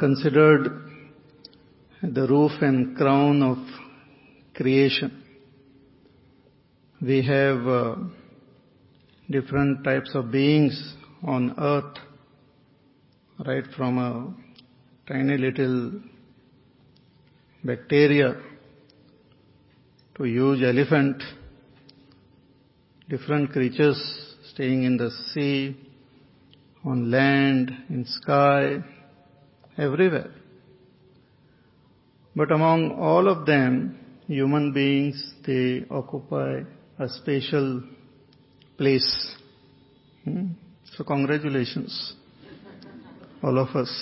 considered the roof and crown of creation. We have uh, different types of beings on earth, right from a tiny little bacteria to huge elephant, different creatures staying in the sea, on land, in sky, everywhere. But among all of them, human beings, they occupy a special place. Hmm? So congratulations, all of us,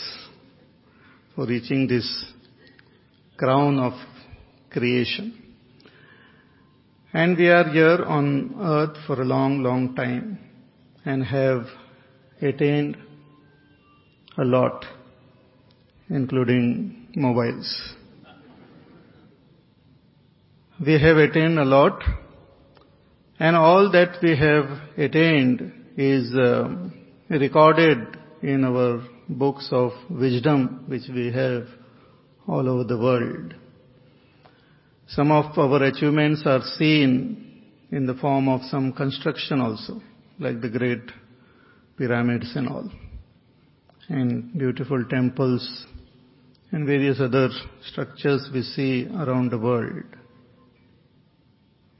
for reaching this crown of creation. And we are here on earth for a long, long time and have attained a lot, including mobiles. We have attained a lot and all that we have attained is uh, recorded in our books of wisdom which we have all over the world. Some of our achievements are seen in the form of some construction also, like the great pyramids and all, and beautiful temples and various other structures we see around the world.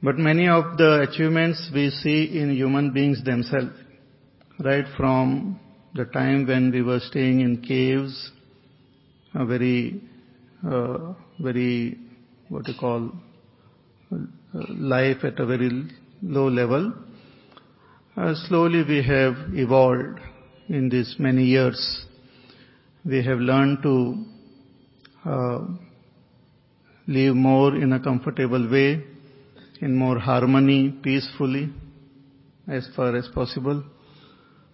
But many of the achievements we see in human beings themselves, right from the time when we were staying in caves, a very, uh, very, what you call, life at a very low level. Uh, slowly we have evolved in these many years. We have learned to Uh, live more in a comfortable way, in more harmony, peacefully, as far as possible.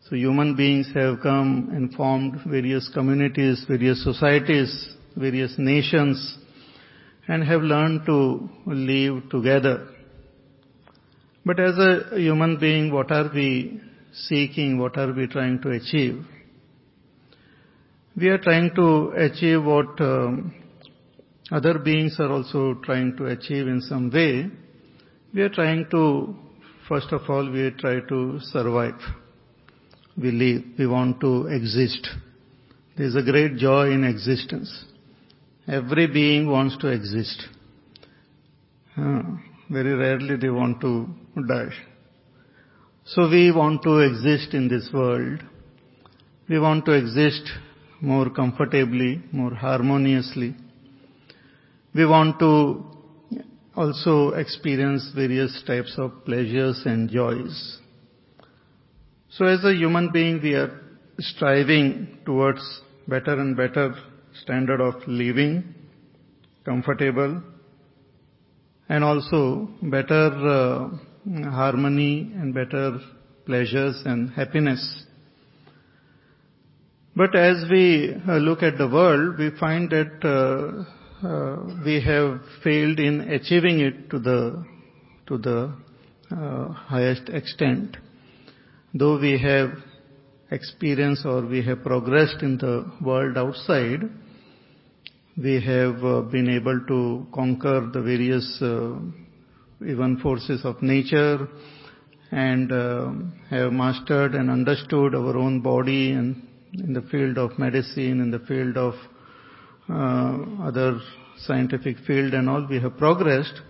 So human beings have come and formed various communities, various societies, various nations, and have learned to live together. But as a human being, what are we seeking? What are we trying to achieve? We are trying to achieve what um, other beings are also trying to achieve in some way. We are trying to, first of all, we try to survive. We live. We want to exist. There is a great joy in existence. Every being wants to exist. Uh, very rarely they want to die. So we want to exist in this world. We want to exist more comfortably, more harmoniously. We want to also experience various types of pleasures and joys. So as a human being, we are striving towards better and better standard of living, comfortable, and also better uh, harmony and better pleasures and happiness. But as we uh, look at the world, we find that uh, uh, we have failed in achieving it to the to the highest extent. Though we have experienced or we have progressed in the world outside, we have been able to conquer the various even forces of nature and have mastered and understood our own body and in the field of medicine, in the field of uh, other scientific field and all, we have progressed,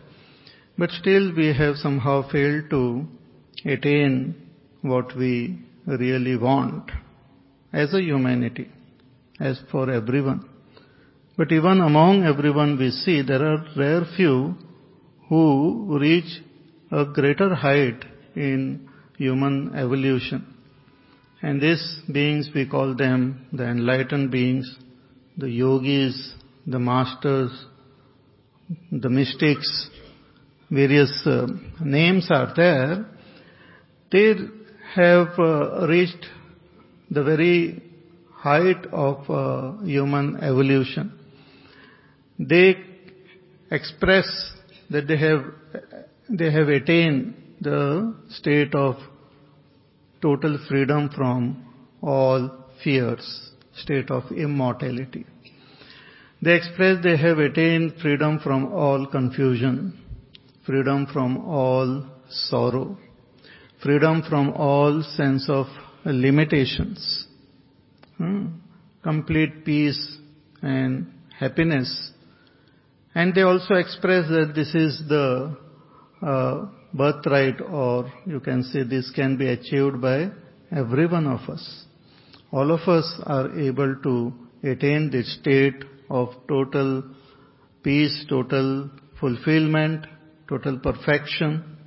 but still we have somehow failed to attain what we really want as a humanity, as for everyone. But even among everyone we see there are rare few who reach a greater height in human evolution. And these beings we call them the enlightened beings, the yogis, the masters, the mystics, various uh, names are there. They have uh, reached the very height of uh, human evolution. They express that they have they have attained the state of total freedom from all fears, state of immortality. They express they have attained freedom from all confusion, freedom from all sorrow, freedom from all sense of limitations, hmm? complete peace and happiness. And they also express that this is the uh, birthright or you can say this can be achieved by every one of us. All of us are able to attain this state of total peace, total fulfillment, total perfection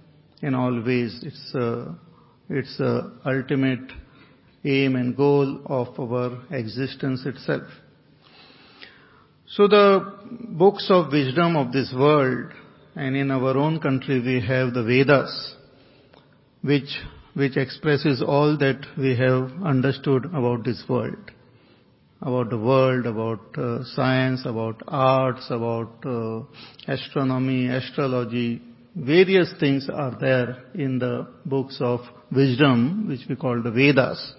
in all ways. It's a, it's a ultimate aim and goal of our existence itself. So the books of wisdom of this world and in our own country we have the Vedas which which expresses all that we have understood about this world about the world, about uh, science, about arts, about uh, astronomy, astrology. Various things are there in the books of wisdom, which we call the Vedas.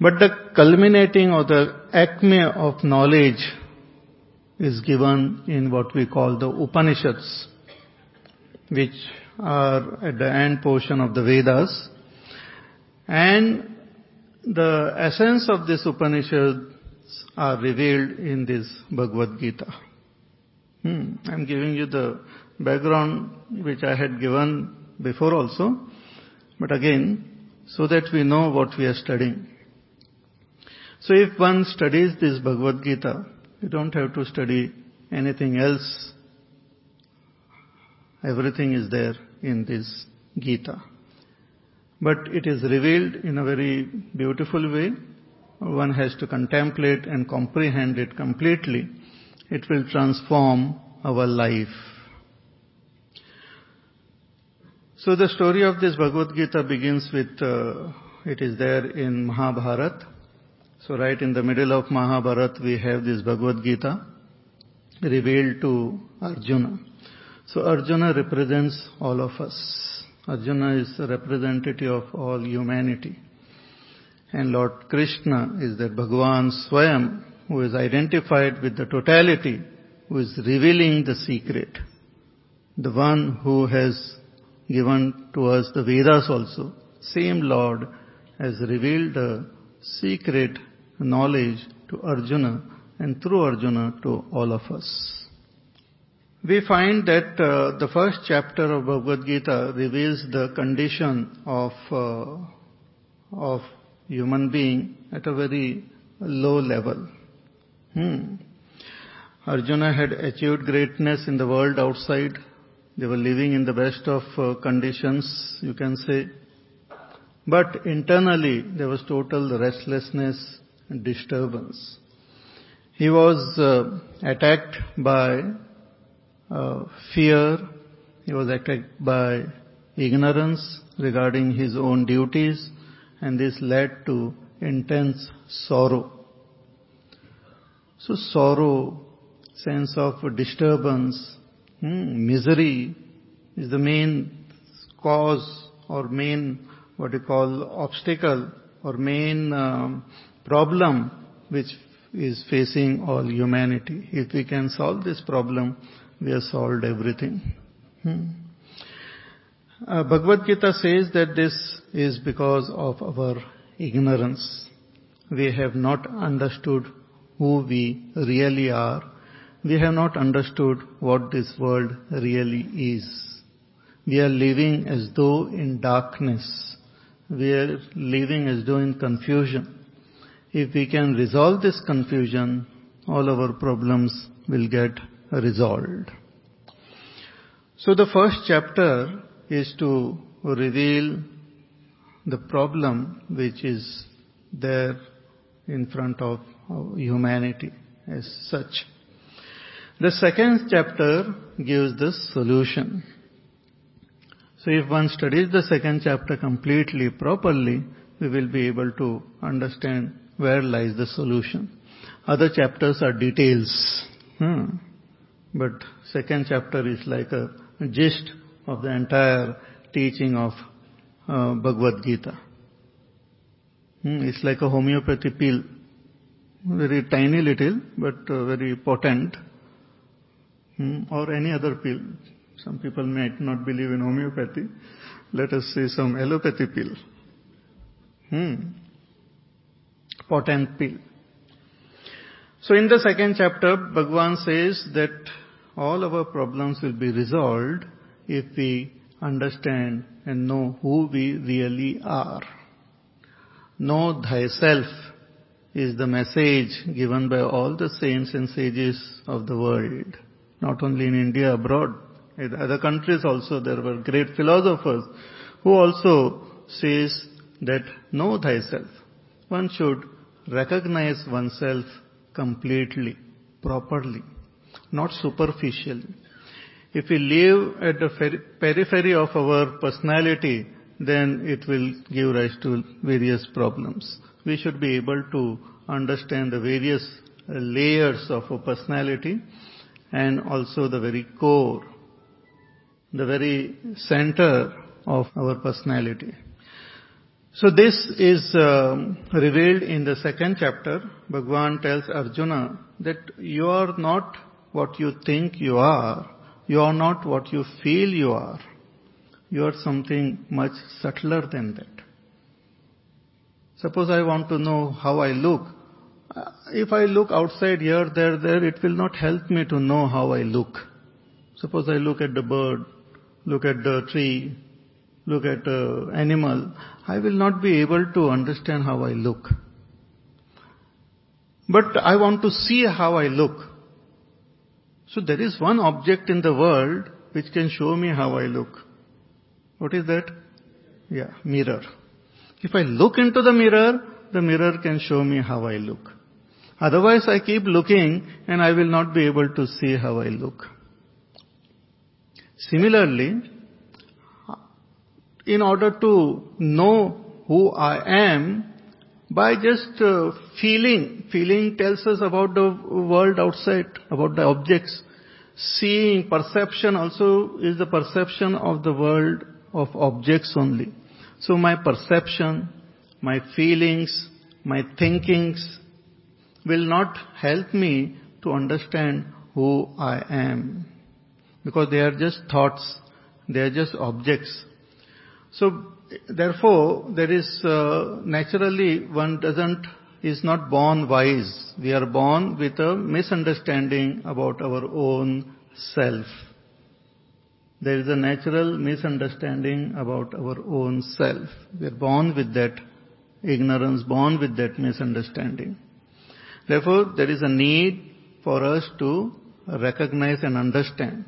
But the culminating or the acme of knowledge is given in what we call the Upanishads, which are at the end portion of the Vedas. And the essence of this Upanishads are revealed in this Bhagavad Gita. Hmm. I'm giving you the background which I had given before also, but again, so that we know what we are studying. So if one studies this Bhagavad Gita, you don't have to study anything else. Everything is there in this Gita. But it is revealed in a very beautiful way. One has to contemplate and comprehend it completely. It will transform our life. So the story of this Bhagavad Gita begins with, uh, it is there in Mahabharata. So right in the middle of Mahabharata we have this Bhagavad Gita revealed to Arjuna. So Arjuna represents all of us. Arjuna is the representative of all humanity. And Lord Krishna is that Bhagavan Swayam who is identified with the totality, who is revealing the secret. The one who has given to us the Vedas also. Same Lord has revealed the secret knowledge to Arjuna and through Arjuna to all of us. We find that uh, the first chapter of Bhagavad Gita reveals the condition of uh, of human being at a very low level. Hmm. Arjuna had achieved greatness in the world outside. They were living in the best of uh, conditions, you can say. But internally, there was total restlessness disturbance. He was uh, attacked by uh, fear, he was attacked by ignorance regarding his own duties, and this led to intense sorrow. So sorrow, sense of disturbance, hmm, misery is the main cause or main what you call obstacle or main um, problem which is facing all humanity. If we can solve this problem, we have solved everything. Hmm. Uh, Bhagavad Gita says that this is because of our ignorance. We have not understood who we really are. We have not understood what this world really is. We are living as though in darkness. We are living as though in confusion. If we can resolve this confusion, all our problems will get resolved. So the first chapter is to reveal the problem which is there in front of humanity as such. The second chapter gives the solution. So if one studies the second chapter completely, properly, we will be able to understand where lies the solution. Other chapters are details. Hmm. But second chapter is like a gist of the entire teaching of uh, Bhagavad Gita. Hmm, it's like a homeopathy pill. Very tiny little, but uh, very potent. Hmm, or any other pill. Some people might not believe in homeopathy. Let us say some allopathy pill. Hmm. Potent pill. So in the second chapter, Bhagwan says that all our problems will be resolved if we understand and know who we really are. Know thyself is the message given by all the saints and sages of the world. Not only in India, abroad. In other countries also there were great philosophers who also says that know thyself. One should recognize oneself completely, properly, not superficially. If we live at the periphery of our personality, then it will give rise to various problems. We should be able to understand the various layers of a personality and also the very core, the very center of our personality. So this is um, revealed in the second chapter. Bhagwan tells Arjuna that you are not what you think you are. You are not what you feel you are. You are something much subtler than that. Suppose I want to know how I look. Uh, if I look outside here, there, there, it will not help me to know how I look. Suppose I look at the bird, look at the tree, look at the animal, I will not be able to understand how I look. But I want to see how I look. So there is one object in the world which can show me how I look. What is that? Yeah, mirror. If I look into the mirror, the mirror can show me how I look. Otherwise I keep looking and I will not be able to see how I look. Similarly, in order to know who I am, by just uh, feeling, feeling tells us about the world outside, about the objects. Seeing, perception also is the perception of the world of objects only. So my perception, my feelings, my thinkings will not help me to understand who I am. Because they are just thoughts, they are just objects. So therefore, there is uh, naturally one doesn't is not born wise. We are born with a misunderstanding about our own self. There is a natural misunderstanding about our own self. We are born with that ignorance, born with that misunderstanding. Therefore, there is a need for us to recognize and understand.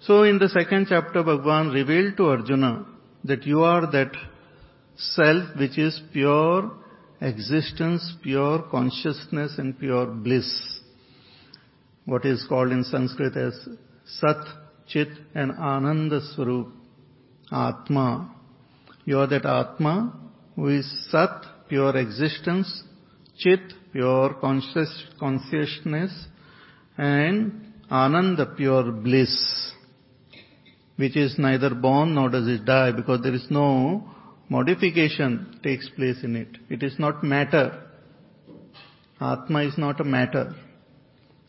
So in the second chapter, Bhagwan revealed to Arjuna that you are that self which is pure existence, pure consciousness and pure bliss. What is called in Sanskrit as Sat, Chit and Ananda Swarup, Atma. You are that Atma who is Sat, pure existence, Chit, pure conscious, consciousness and Ananda, pure bliss which is neither born nor does it die because there is no modification takes place in it. It is not matter. Atma is not a matter.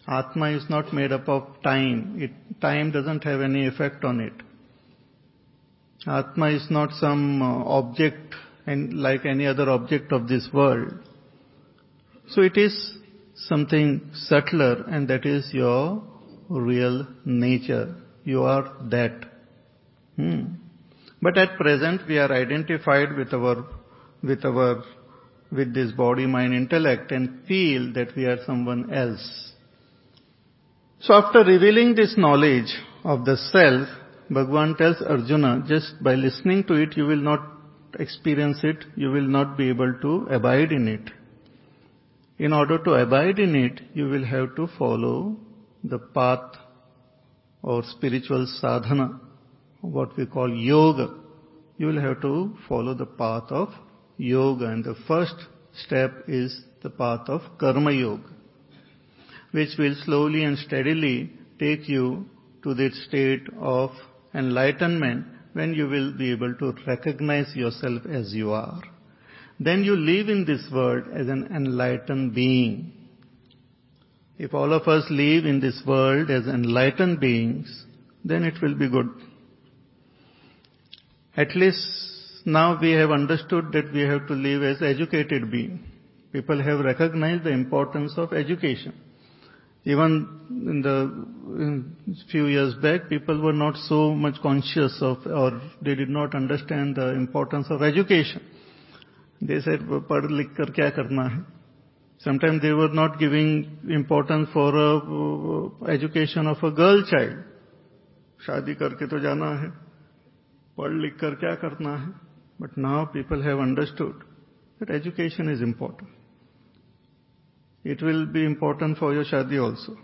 Atma is not made up of time. It, time doesn't have any effect on it. Atma is not some uh, object and like any other object of this world. So it is something subtler and that is your real nature. You are that. Hmm. But at present we are identified with our, with our, with this body, mind, intellect and feel that we are someone else. So after revealing this knowledge of the self, Bhagwan tells Arjuna, just by listening to it, you will not experience it, you will not be able to abide in it. In order to abide in it, you will have to follow the path or spiritual sadhana what we call yoga. You will have to follow the path of yoga and the first step is the path of karma yoga, which will slowly and steadily take you to that state of enlightenment when you will be able to recognize yourself as you are. then you live in this world as an enlightened being. If all of us live in this world as enlightened beings, then it will be good. At least now we have understood that we have to live as educated beings. People have recognized the importance of education. Even in the in few years back, people were not so much conscious of, or they did not understand the importance of education. They said, पढ़ लिख कर क्या करना है Sometimes they were not giving importance for a, education of a girl child. शादी करके तो जाना है पढ़ लिख कर क्या करना है But now people have understood that education is important. It will be important for your shadi also.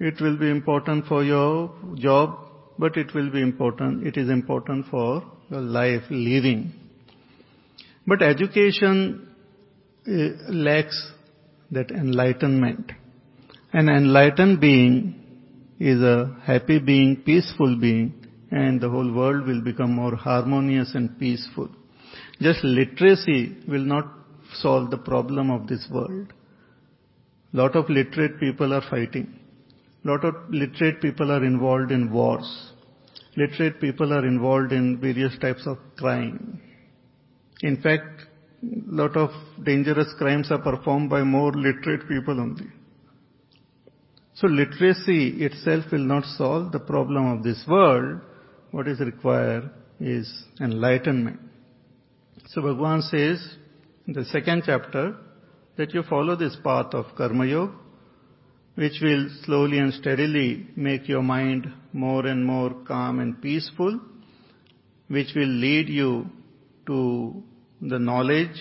It will be important for your job, but it will be important, it is important for your life living. But education eh, lacks that enlightenment. An enlightened being is a happy being, peaceful being, and the whole world will become more harmonious and peaceful. Just literacy will not solve the problem of this world. Lot of literate people are fighting. Lot of literate people are involved in wars. Literate people are involved in various types of crime. In fact, lot of dangerous crimes are performed by more literate people only. So literacy itself will not solve the problem of this world. What is required is enlightenment. So Bhagavan says in the second chapter, that you follow this path of Karma Yoga, which will slowly and steadily make your mind more and more calm and peaceful, which will lead you to the knowledge,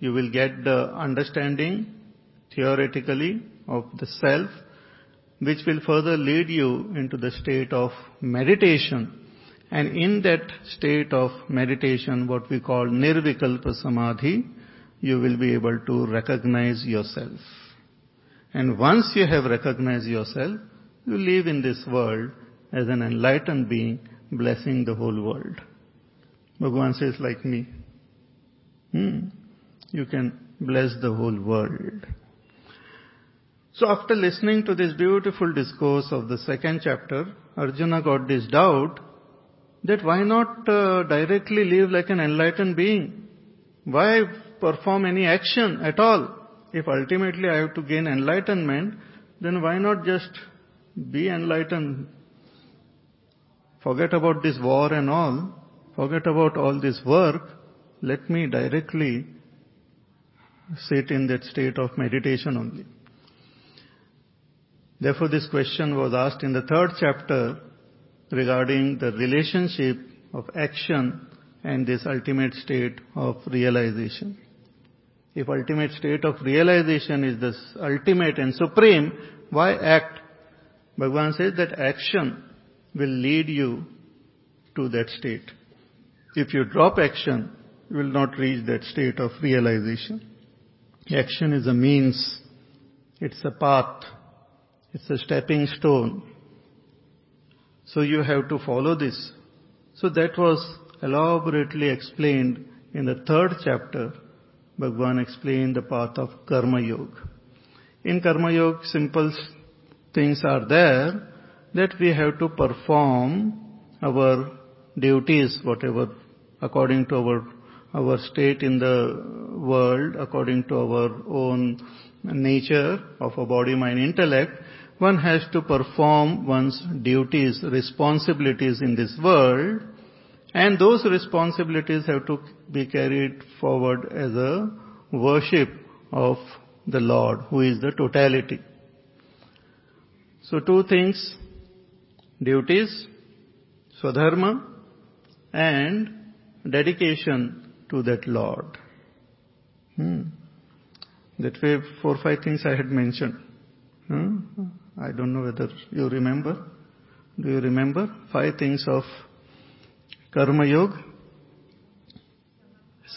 you will get the understanding theoretically of the self, which will further lead you into the state of meditation. And in that state of meditation, what we call nirvikalpa samadhi, you will be able to recognize yourself. And once you have recognized yourself, you live in this world as an enlightened being, blessing the whole world. Bhagavan says, like me. Hmm. You can bless the whole world. So after listening to this beautiful discourse of the second chapter, Arjuna got this doubt that why not uh, directly live like an enlightened being? Why perform any action at all. If ultimately I have to gain enlightenment, then why not just be enlightened? Forget about this war and all. Forget about all this work. Let me directly sit in that state of meditation only. Therefore, this question was asked in the third chapter regarding the relationship of action and this ultimate state of realization. If ultimate state of realization is this ultimate and supreme, why act? Bhagavan says that action will lead you to that state. If you drop action, you will not reach that state of realization. Action is a means, it's a path, it's a stepping stone. So you have to follow this. So that was elaborately explained in the third chapter Bhagwan explained the path of Karma Yoga. In Karma Yoga, simple things are there that we have to perform our duties, whatever, according to our, our state in the world, according to our own nature of our body, mind, intellect, one has to perform one's duties, responsibilities in this world, and those responsibilities have to be carried forward as a worship of the Lord, who is the totality. So two things, duties, swadharma, and dedication to that Lord. Hmm. That way, four, five things I had mentioned. Hmm? I don't know whether you remember. Do you remember five things of Karma Yoga?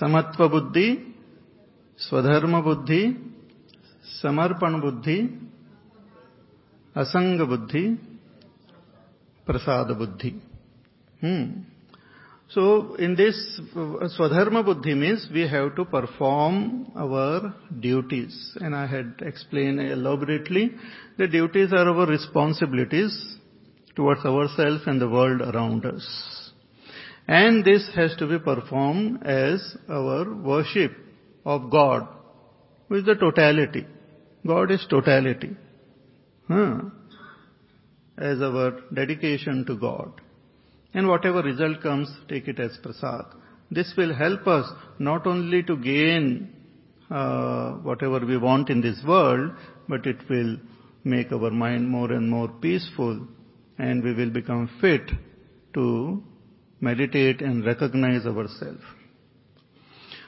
Samatva Buddhi, Swadharma Buddhi, Samarpan Buddhi, Asanga Buddhi, Prasada Buddhi. Hmm. So in this, uh, Swadharma Buddhi means we have to perform our duties. And I had explained elaborately, the duties are our responsibilities towards ourselves and the world around us. And this has to be performed as our worship of God, with the totality. God is totality. Huh? As our dedication to God. And whatever result comes, take it as prasad. This will help us not only to gain uh, whatever we want in this world, but it will make our mind more and more peaceful and we will become fit to meditate and recognize ourselves.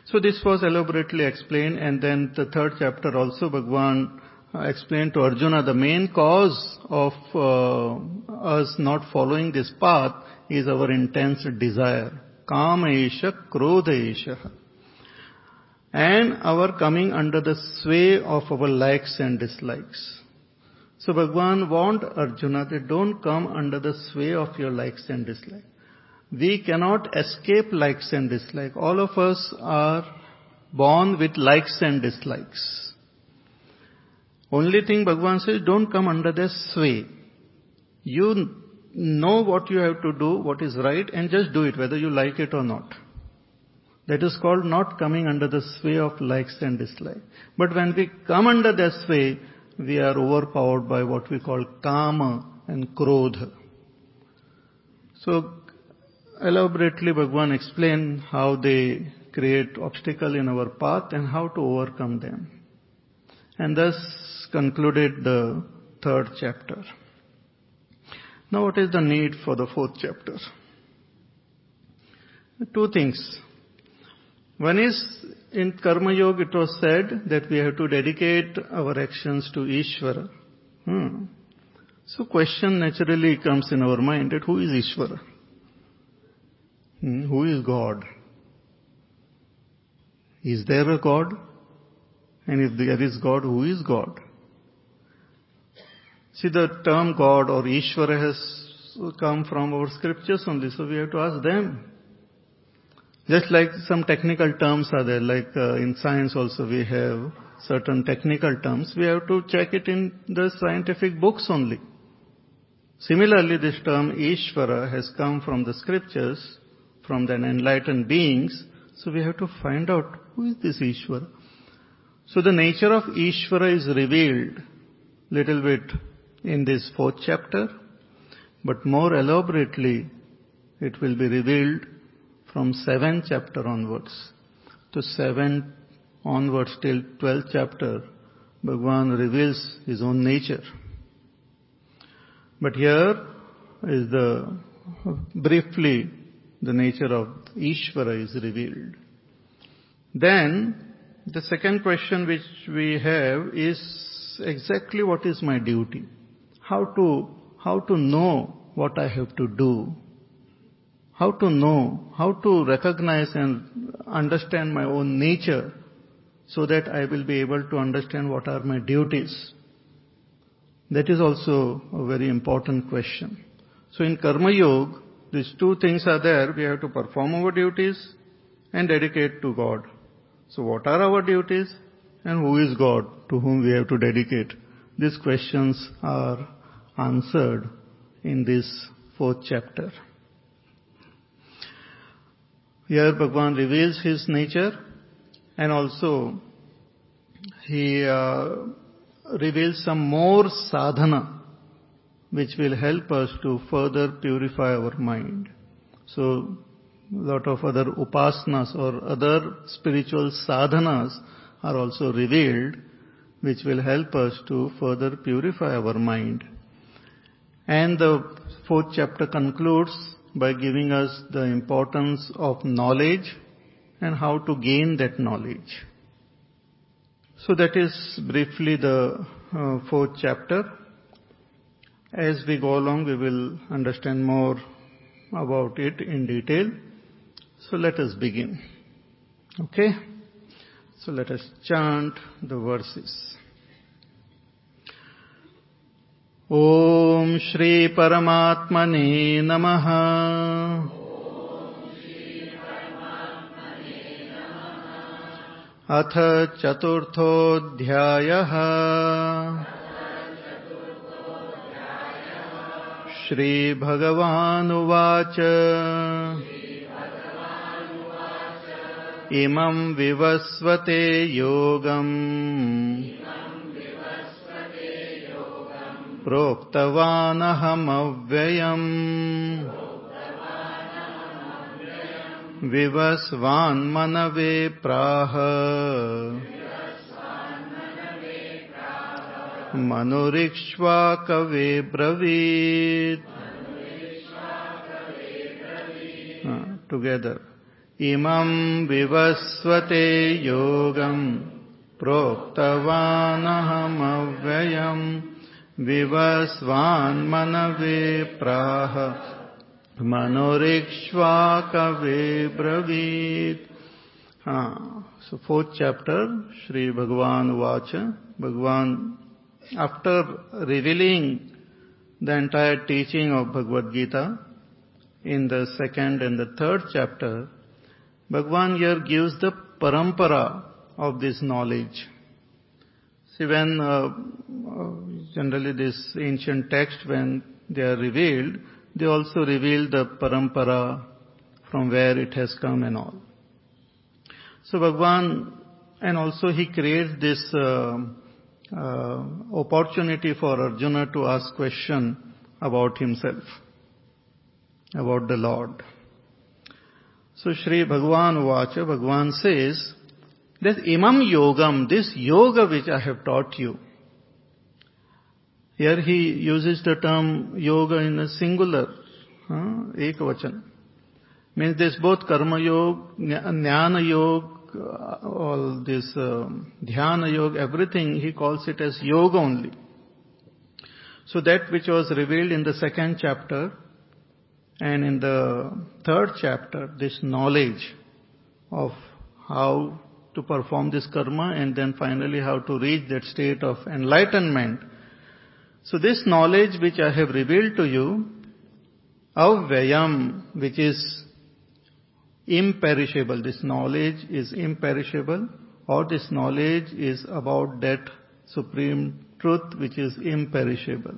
So this was elaborately explained and then the third chapter also Bhagwan uh, explained to Arjuna the main cause of uh, us not following this path is our intense desire. Kama esha, krodha esha. And our coming under the sway of our likes and dislikes. So Bhagwan warned Arjuna that don't come under the sway of your likes and dislikes. We cannot escape likes and dislikes. All of us are born with likes and dislikes. Only thing Bhagwan says, don't come under their sway. You know what you have to do, what is right, and just do it, whether you like it or not. That is called not coming under the sway of likes and dislikes. But when we come under their sway, we are overpowered by what we call kama and krodha. So, elaborately Bhagwan explained how they create obstacle in our path and how to overcome them. And thus concluded the third chapter. Now what is the need for the fourth chapter? Two things. One is in Karma Yoga it was said that we have to dedicate our actions to Ishvara. Hmm. So question naturally comes in our mind that who is Ishvara? Hmm. Who is God? Is there a God? And if there is God, who is God? See the term God or Ishvara has come from our scriptures only, so we have to ask them. Just like some technical terms are there, like uh, in science also we have certain technical terms, we have to check it in the scientific books only. Similarly, this term Ishvara has come from the scriptures, from the enlightened beings, so we have to find out who is this Ishvara. So the nature of Ishvara is revealed little bit in this fourth chapter, but more elaborately it will be revealed from seventh chapter onwards. To seventh onwards till twelfth chapter, Bhagwan reveals his own nature. But here is the, briefly, the nature of Ishvara is revealed. Then, the second question which we have is exactly what is my duty? How to, how to know what I have to do how to know, how to recognize and understand my own nature so that I will be able to understand what are my duties. That is also a very important question. So in Karma Yoga, these two things are there. We have to perform our duties and dedicate to God. So what are our duties and who is God to whom we have to dedicate? These questions are answered in this fourth chapter. Here Bhagwan reveals his nature and also he uh, reveals some more sadhana which will help us to further purify our mind. So lot of other upasanas or other spiritual sadhanas are also revealed which will help us to further purify our mind. And the fourth chapter concludes by giving us the importance of knowledge and how to gain that knowledge. So that is briefly the uh, fourth chapter. As we go along, we will understand more about it in detail. So let us begin. Okay? So let us chant the verses. ॐ श्रीपरमात्मने नमः। अथ चतुर्थोऽध्यायः। श्रीभगवानुवाच। इमं विवस्वते योगम्। प्रोक्तवानहमव्ययम्। विवस्वान्मनवे प्राह। मनुरिक्ष्वाकवे ब्रवीत्। Together इमं विवस्वते योगम्। प्रोक्तवानहमव्ययम्। विवस्वान्मनवे प्राह। मनोरिक्ष्वाकवे ब्रवीत। हाँ सो फोर्थ चैप्टर श्री भगवान watch Bhagwan after revealing the entire teaching of Bhagavad Gita in the second and the third chapter Bhagwan here gives the parampara of this knowledge See, when uh, generally this ancient text, when they are revealed, they also reveal the parampara from where it has come and all. So Bhagwan, and also he creates this uh, uh, opportunity for Arjuna to ask question about himself, about the Lord. So Sri Bhagwan Vacha, Bhagwan says, this imam yogam, this yoga which I have taught you. Here he uses the term yoga in a singular, huh, ekavachan. Means there's both karma yoga, jnana yoga, all this um, dhyana yoga, everything he calls it as yoga only. So that which was revealed in the second chapter and in the third chapter, this knowledge of how to perform this karma and then finally how to reach that state of enlightenment. So this knowledge which I have revealed to you, avyayam, which is imperishable, this knowledge is imperishable or this knowledge is about that supreme truth which is imperishable.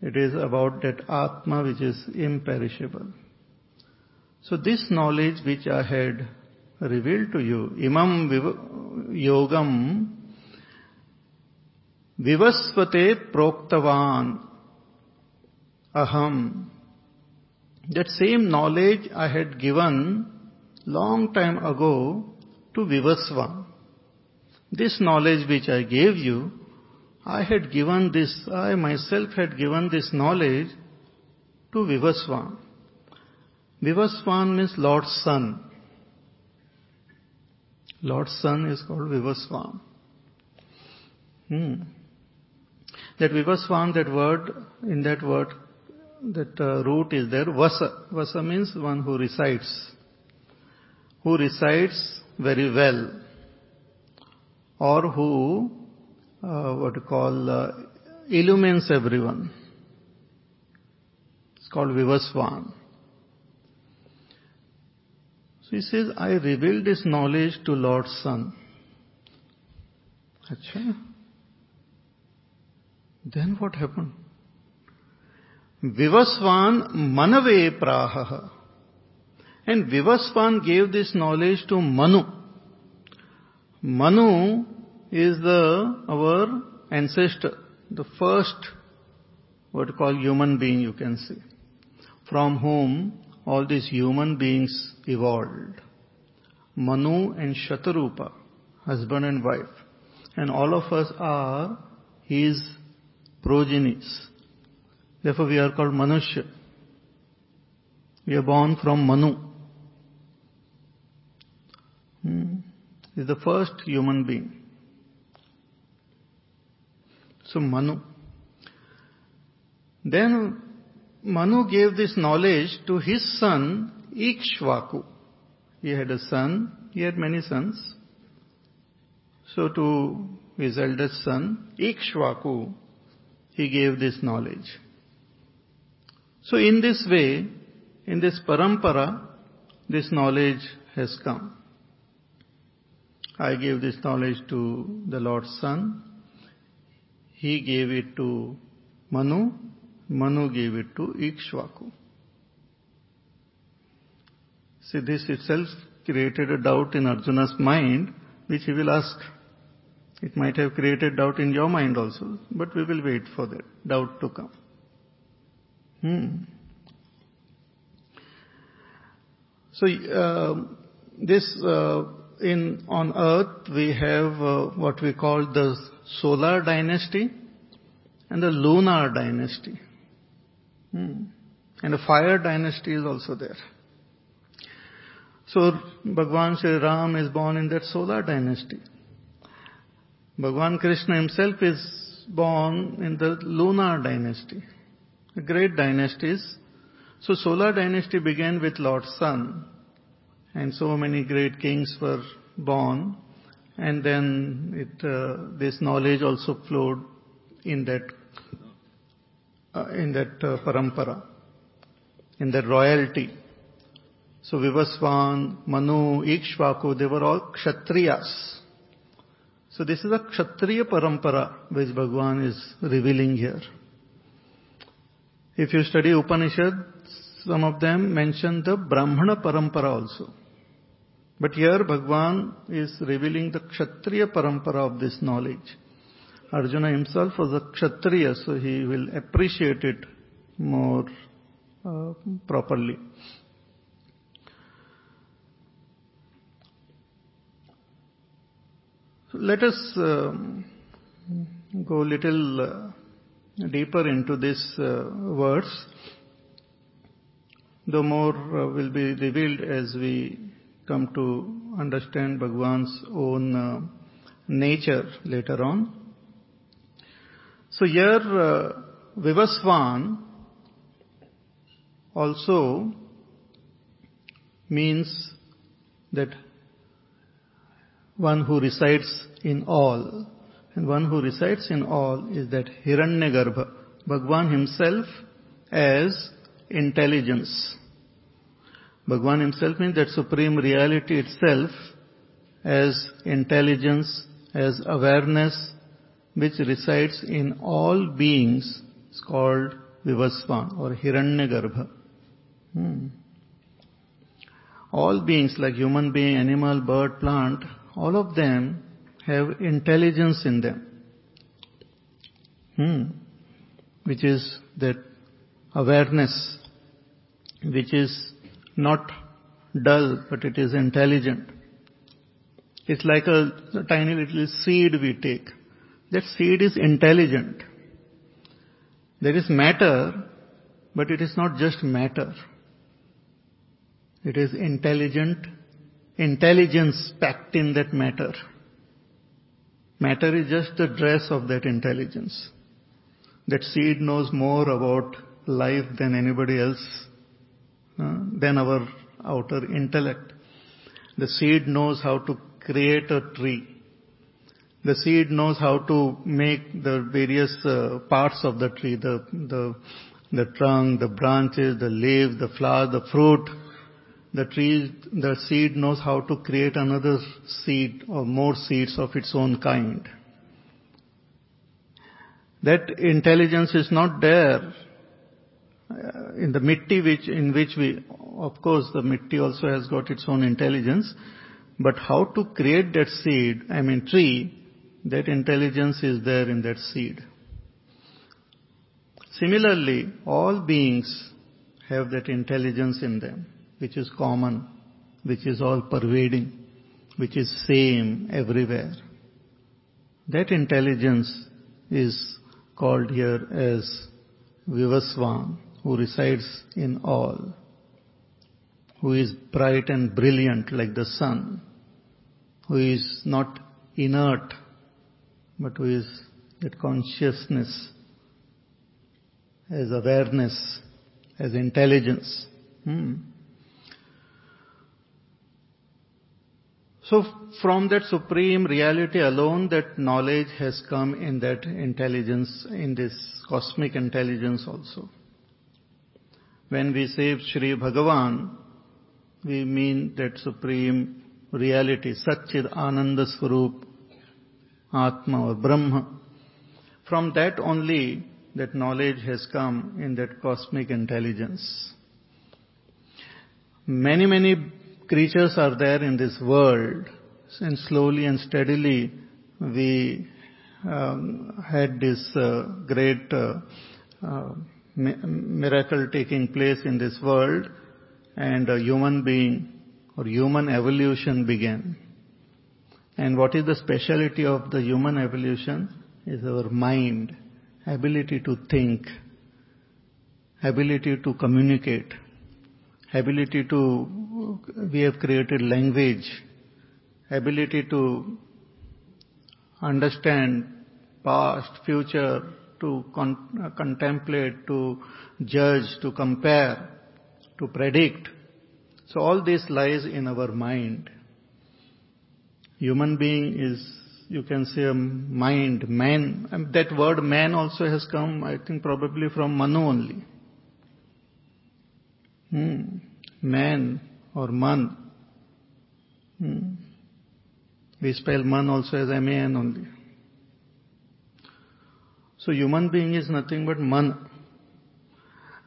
It is about that Atma which is imperishable. So this knowledge which I had revealed to you, imam yogam vivasvate proktavan aham. That same knowledge I had given long time ago to Vivasvan. This knowledge which I gave you, I had given this, I myself had given this knowledge to Vivasvan. Vivasvan means Lord's sun. Lord's sun is called Vivasvan. Hmm. That Vivasvan, that word, in that word, that uh, root is there, Vasa. Vasa means one who recites. Who recites very well. Or who, uh, what you call, uh, illumines everyone. It's called Vivasvan. He says, I revealed this knowledge to Lord's Sun. Achha. Then what happened? Vivasvan manave praha. And Vivasvan gave this knowledge to Manu. Manu is the, our ancestor, the first, what you call human being you can say, from whom all these human beings evolved. Manu and Shatarupa, husband and wife. And all of us are his progenies. Therefore we are called Manushya. We are born from Manu. Hmm. He is the first human being. So Manu. Then Manu gave this knowledge to his son Ikshvaku. He had a son, he had many sons. So to his eldest son, Ikshvaku, he gave this knowledge. So in this way, in this parampara, this knowledge has come. I gave this knowledge to the Lord Sun. He gave it to Manu. Manu gave it to Ikshvaku. See, this itself created a doubt in Arjuna's mind, which he will ask. It might have created doubt in your mind also, but we will wait for that doubt to come. Hmm. So, uh, this uh, in on earth we have uh, what we call the solar dynasty and the lunar dynasty. Hmm. And the fire dynasty is also there. So Bhagwan Sri Ram is born in that solar dynasty. Bhagwan Krishna himself is born in the lunar dynasty. A great dynasties. So solar dynasty began with Lord Sun and so many great kings were born and then it, uh, this knowledge also flowed in that uh, in that uh, parampara in that royalty so vivasvan manu ikshvaku they were all kshatriyas so this is a kshatriya parampara which bhagwan is revealing here if you study upanishad some of them mention the brahmana parampara also but here Bhagwan is revealing the Kshatriya parampara of this knowledge. Arjuna himself was a Kshatriya, so he will appreciate it more uh, properly. Let us um, go little uh, deeper into this uh, words. The more uh, will be revealed as we come to understand Bhagwan's own uh, nature later on. So here, uh, Vivasvan also means that one who resides in all. And one who resides in all is that Hiranyagarbha, Bhagwan himself as intelligence. Bhagwan himself means that supreme reality itself as intelligence, as awareness, which resides in all beings is called Vivasvan or Hiranyagarbha. Hmm. All beings like human being, animal, bird, plant, all of them have intelligence in them. Hmm. Which is that awareness, which is not dull, but it is intelligent. It's like a, a tiny little seed we take. That seed is intelligent. There is matter, but it is not just matter. It is intelligent, intelligence packed in that matter. Matter is just the dress of that intelligence. That seed knows more about life than anybody else uh, than our outer intellect. The seed knows how to create a tree. The seed knows how to make the various uh, parts of the tree, the, the, the trunk, the branches, the leaves, the flower, the fruit. The tree, the seed knows how to create another seed or more seeds of its own kind. That intelligence is not there uh, in the mitti which, in which we, of course the mitti also has got its own intelligence, but how to create that seed, I mean tree, that intelligence is there in that seed. Similarly, all beings have that intelligence in them, which is common, which is all pervading, which is same everywhere. That intelligence is called here as Vivasvan who resides in all, who is bright and brilliant like the sun, who is not inert, but who is that consciousness as awareness, as intelligence. Hmm. So from that supreme reality alone, that knowledge has come in that intelligence, in this cosmic intelligence also. When we say Sri Bhagavan, we mean that supreme reality, Satchid Ananda Swarup, Atma or Brahma. From that only that knowledge has come in that cosmic intelligence. Many, many creatures are there in this world, and slowly and steadily we um, had this uh, great uh, uh, miracle taking place in this world, and a human being or human evolution began. And what is the speciality of the human evolution? Is our mind, ability to think, ability to communicate, ability to, we have created language, ability to understand past, future, to con- contemplate, to judge, to compare, to predict. So all this lies in our mind. Human being is, you can say, a mind, man. And that word man also has come, I think, probably from Manu only. Hmm. Man or man. Hmm. We spell man also as M-A-N only. So human being is nothing but man.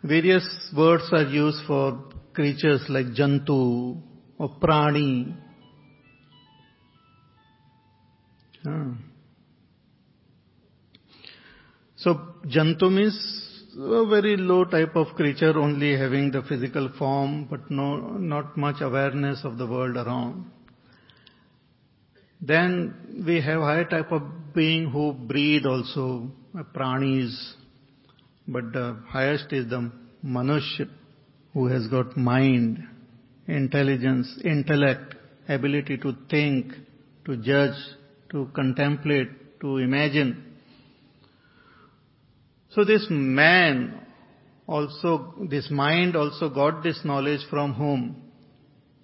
Various words are used for creatures like jantu or prani. Ah. So jantu means a very low type of creature only having the physical form but no, not much awareness of the world around. Then we have higher type of being who breathe also, uh, pranis, but the highest is the manushya who has got mind, intelligence, intellect, ability to think, to judge, to contemplate, to imagine. So this man also, this mind also got this knowledge from whom?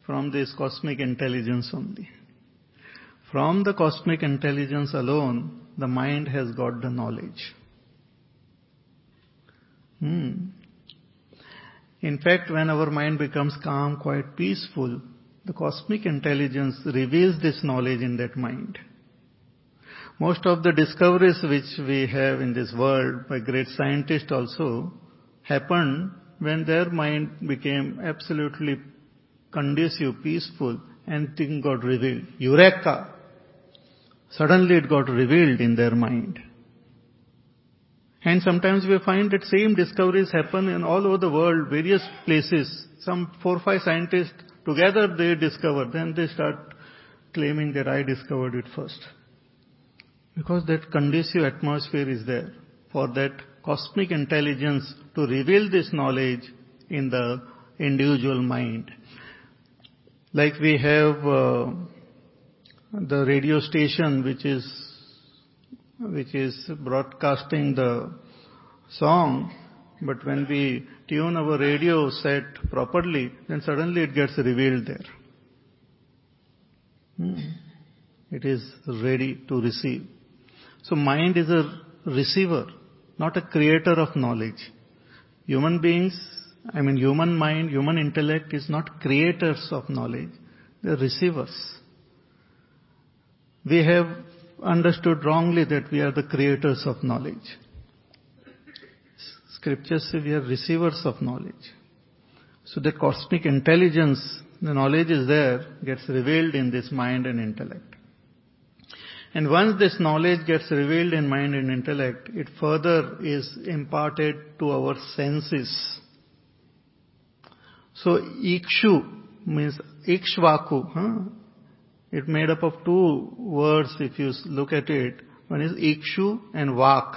From this cosmic intelligence only. From the cosmic intelligence alone, the mind has got the knowledge. Hmm. In fact, when our mind becomes calm, quite peaceful, the cosmic intelligence reveals this knowledge in that mind. Most of the discoveries which we have in this world by great scientists also happened when their mind became absolutely conducive, peaceful, and thing got revealed. Eureka! Suddenly it got revealed in their mind. And sometimes we find that same discoveries happen in all over the world, various places. Some four or five scientists together they discover, then they start claiming that I discovered it first. Because that conducive atmosphere is there for that cosmic intelligence to reveal this knowledge in the individual mind. Like we have uh, the radio station which is which is broadcasting the song, but when we tune our radio set properly, then suddenly it gets revealed there. Hmm. It is ready to receive. So mind is a receiver, not a creator of knowledge. Human beings, I mean human mind, human intellect is not creators of knowledge, they are receivers. We have understood wrongly that we are the creators of knowledge. Scriptures say we are receivers of knowledge. So the cosmic intelligence, the knowledge is there, gets revealed in this mind and intellect. And once this knowledge gets revealed in mind and intellect, it further is imparted to our senses. So ikshu means ikshvaku, huh? It made up of two words if you look at it. One is ikshu and vak.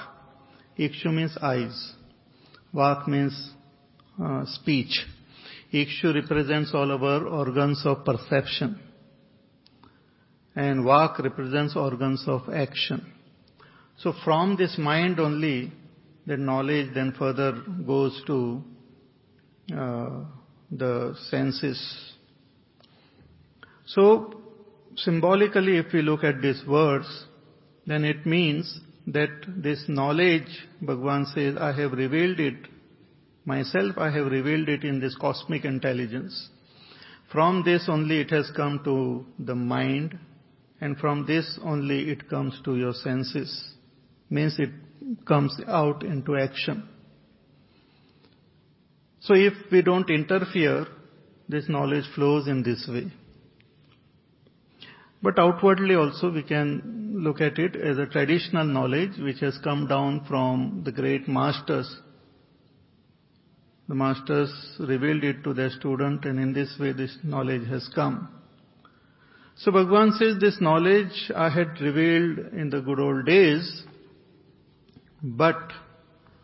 Ikshu means eyes. Vak means uh, speech. Ikshu represents all our organs of perception. And vak represents organs of action. So from this mind only, the knowledge then further goes to uh, the senses. So symbolically, if we look at these words, then it means that this knowledge, Bhagwan says, I have revealed it myself, I have revealed it in this cosmic intelligence. From this only it has come to the mind and from this only it comes to your senses. Means it comes out into action. So if we don't interfere, this knowledge flows in this way. But outwardly also we can look at it as a traditional knowledge which has come down from the great masters. The masters revealed it to their student and in this way this knowledge has come. So Bhagwan says this knowledge I had revealed in the good old days, but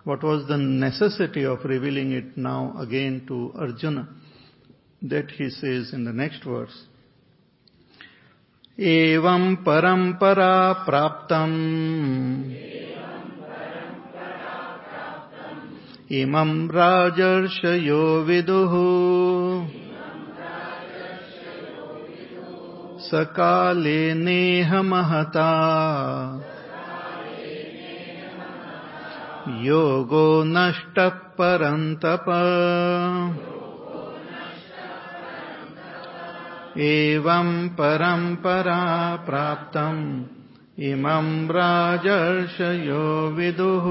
what was the necessity of revealing it now again to Arjuna? That he says in the next verse. एवं परम्परा प्राप्तम् इमं राजर्षयो विदुः सकाले नेह महता योगो नष्टः परन्तप। एवं परम्परा प्राप्तम्। इमं राजर्षयो विदुः।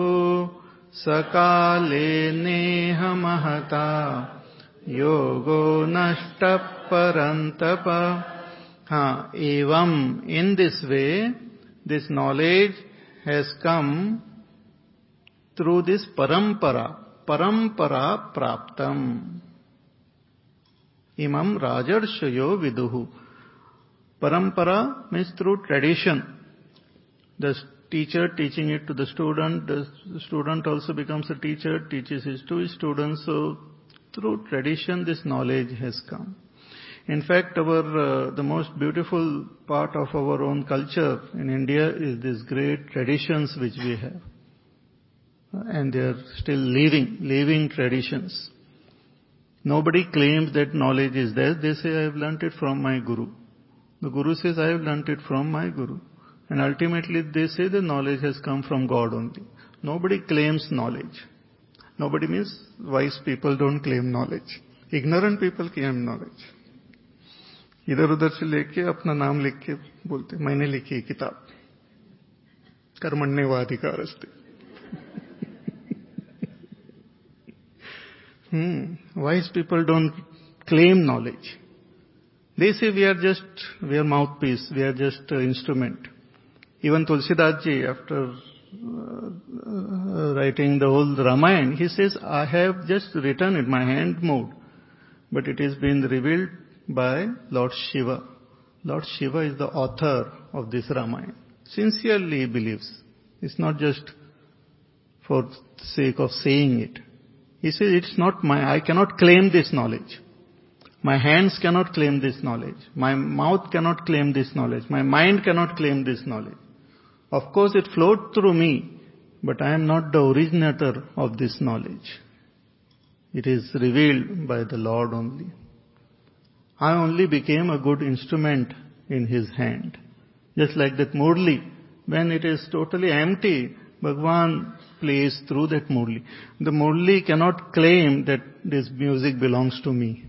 सकाले नेह महता योगो नष्टः परन्तप। हाँ, evam, in this way, this knowledge has come through this parampara, parampara praptam. Imam Rajarshayo viduhu. Parampara means through tradition. The teacher teaching it to the student, the student also becomes a teacher, teaches it to his students. So through tradition this knowledge has come. In fact, our uh, the most beautiful part of our own culture in India is these great traditions which we have, and they are still living, living traditions. Nobody claims that knowledge is there. They say, I have learnt it from my guru. The guru says, I have learnt it from my guru. And ultimately they say the knowledge has come from God only. Nobody claims knowledge. Nobody means wise people don't claim knowledge. Ignorant people claim knowledge. इधर उधर से लेके अपना नाम लिख के बोलते, मैंने लिखी है किताब। कर्मण्य व अधिकार wise people don't claim knowledge they say we are just we are mouthpiece we are just instrument even Tulsidas ji after writing the whole Ramayana he says I have just written in my hand mode but it is been revealed by Lord Shiva. Lord Shiva is the author of this Ramayana. Sincerely he believes. It's not just for sake of saying it. He says it's not my, I cannot claim this knowledge. My hands cannot claim this knowledge. My mouth cannot claim this knowledge. My mind cannot claim this knowledge. Of course it flowed through me, but I am not the originator of this knowledge. It is revealed by the Lord only. I only became a good instrument in his hand. Just like that Murli, when it is totally empty, Bhagwan plays through that Murli. The Murli cannot claim that this music belongs to me.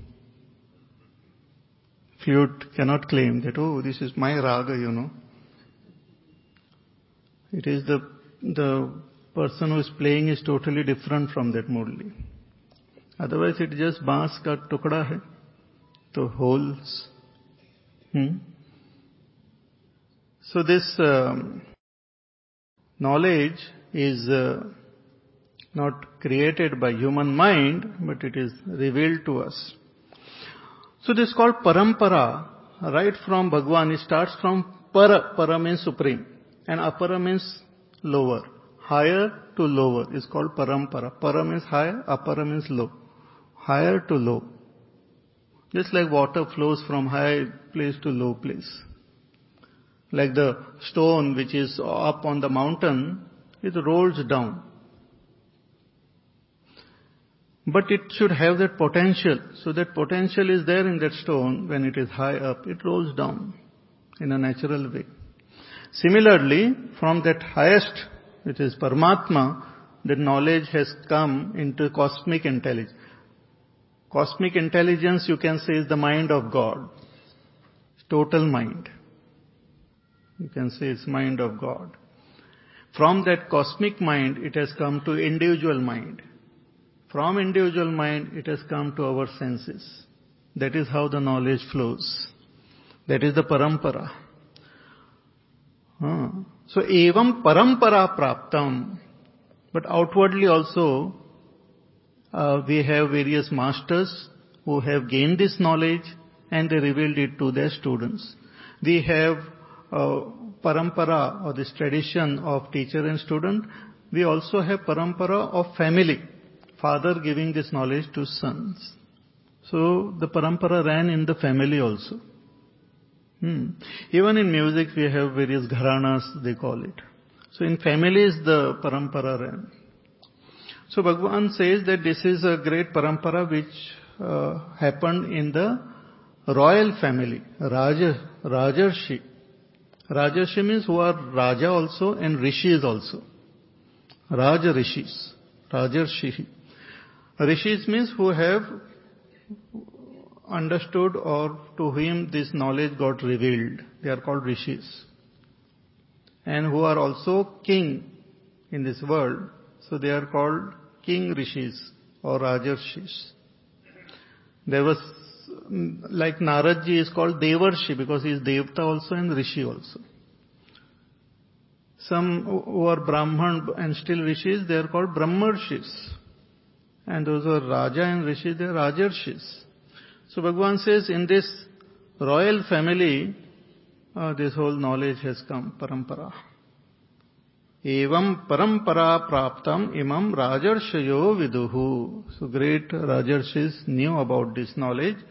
Flute cannot claim that, oh, this is my raga, you know. It is the, the person who is playing is totally different from that Murli. Otherwise it just bass ka tukda hai the holes. Hmm? So this um, knowledge is uh, not created by human mind, but it is revealed to us. So this is called parampara, right from Bhagwan. It starts from para, para means supreme, and apara means lower. Higher to lower is called parampara. Para means higher, apara means low. Higher to low. Just like water flows from high place to low place. Like the stone which is up on the mountain, it rolls down. But it should have that potential. So that potential is there in that stone when it is high up. It rolls down in a natural way. Similarly, from that highest, which is Paramatma, that knowledge has come into cosmic intelligence. Cosmic intelligence, you can say, is the mind of God. Total mind. You can say it's mind of God. From that cosmic mind, it has come to individual mind. From individual mind, it has come to our senses. That is how the knowledge flows. That is the parampara. Uh, so, evam parampara praptam. But outwardly also, uh, we have various masters who have gained this knowledge and they revealed it to their students. We have uh, parampara or this tradition of teacher and student. We also have parampara of family, father giving this knowledge to sons. So the parampara ran in the family also. Hmm. Even in music we have various gharanas, they call it. So in families the parampara ran. So Bhagavan says that this is a great parampara which uh, happened in the royal family, Raja, Rajarshi. Rajarshi means who are Raja also and Rishis also. Raja Rishis, Rajarshi. Rishis means who have understood or to whom this knowledge got revealed. They are called Rishis. And who are also king in this world. So they are called king Rishis or Rajarshis. There was, like Naradji is called Devarshi because he is Devta also and Rishi also. Some who are Brahman and still Rishis, they are called Brahmarshis. And those who are Raja and Rishi, they are Rajarshis. So Bhagavan says, in this royal family, uh, this whole knowledge has come, parampara. एवं परंपरा प्राप्त इमं राजर्षयो विदु। So great राजर्ष राजर्षिस knew about this knowledge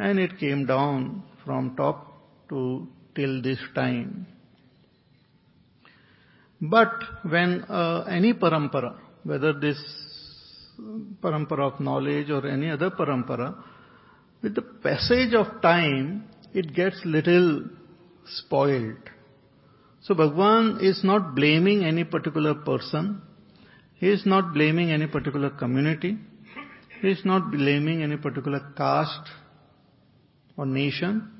and it came down from top to till this time but when any parampara whether this parampara of knowledge और any other parampara with the passage of time it gets little spoiled So Bhagwan is not blaming any particular person. He is not blaming any particular community. He is not blaming any particular caste or nation.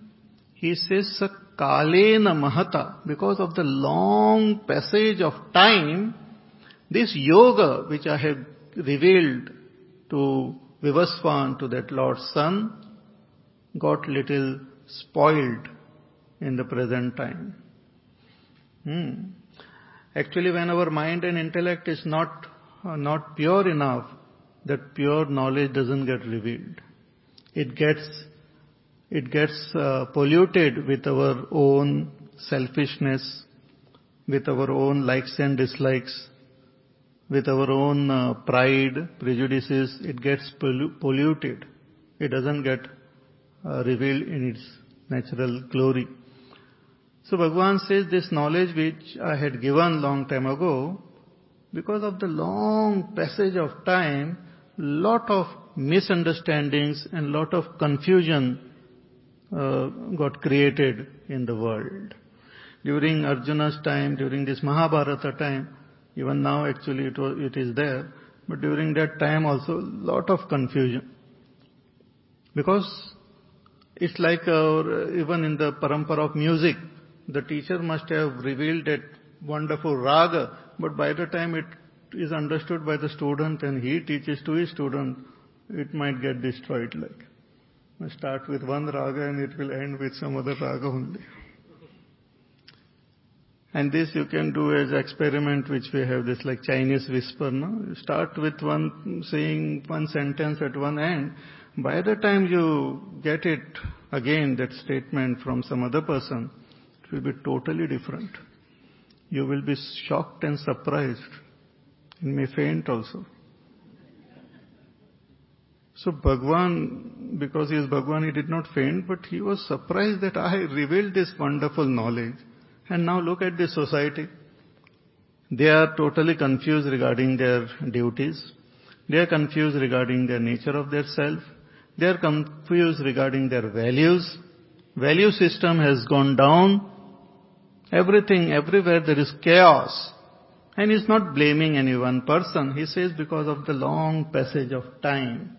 He says, Kalena Mahata, because of the long passage of time, this yoga which I have revealed to Vivaswan, to that Lord Sun, got little spoiled in the present time. Hmm. Actually, when our mind and intellect is not uh, not pure enough, that pure knowledge doesn't get revealed. It gets it gets uh, polluted with our own selfishness, with our own likes and dislikes, with our own uh, pride, prejudices. It gets pollu- polluted. It doesn't get uh, revealed in its natural glory. So Bhagavan says this knowledge which I had given long time ago, because of the long passage of time, lot of misunderstandings and lot of confusion uh, got created in the world. During Arjuna's time, during this Mahabharata time, even now actually it, was, it is there, but during that time also lot of confusion. Because it's like our, even in the parampara of music, the teacher must have revealed that wonderful raga, but by the time it is understood by the student and he teaches to his student, it might get destroyed like. Start with one raga and it will end with some other raga only. And this you can do as experiment which we have this like Chinese whisper, no? You start with one saying one sentence at one end, by the time you get it again, that statement from some other person, will be totally different. You will be shocked and surprised. You may faint also. So Bhagwan, because he is Bhagwan, he did not faint, but he was surprised that I revealed this wonderful knowledge. And now look at this society. They are totally confused regarding their duties. They are confused regarding their nature of their self. They are confused regarding their values. Value system has gone down. Everything, everywhere there is chaos. And he's not blaming any one person. He says because of the long passage of time.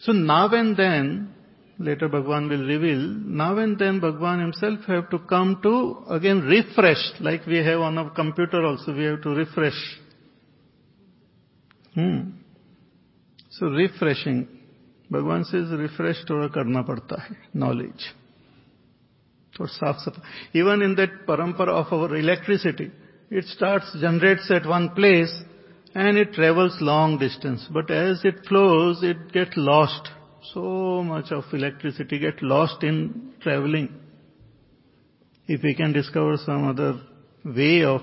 So now and then, later Bhagwan will reveal, now and then Bhagwan himself have to come to again refresh, like we have on our computer also, we have to refresh. Hmm. So refreshing. Bhagwan says refresh Torah karna padta hai, knowledge for Even in that parampara of our electricity, it starts, generates at one place and it travels long distance. But as it flows, it gets lost. So much of electricity get lost in traveling. If we can discover some other way of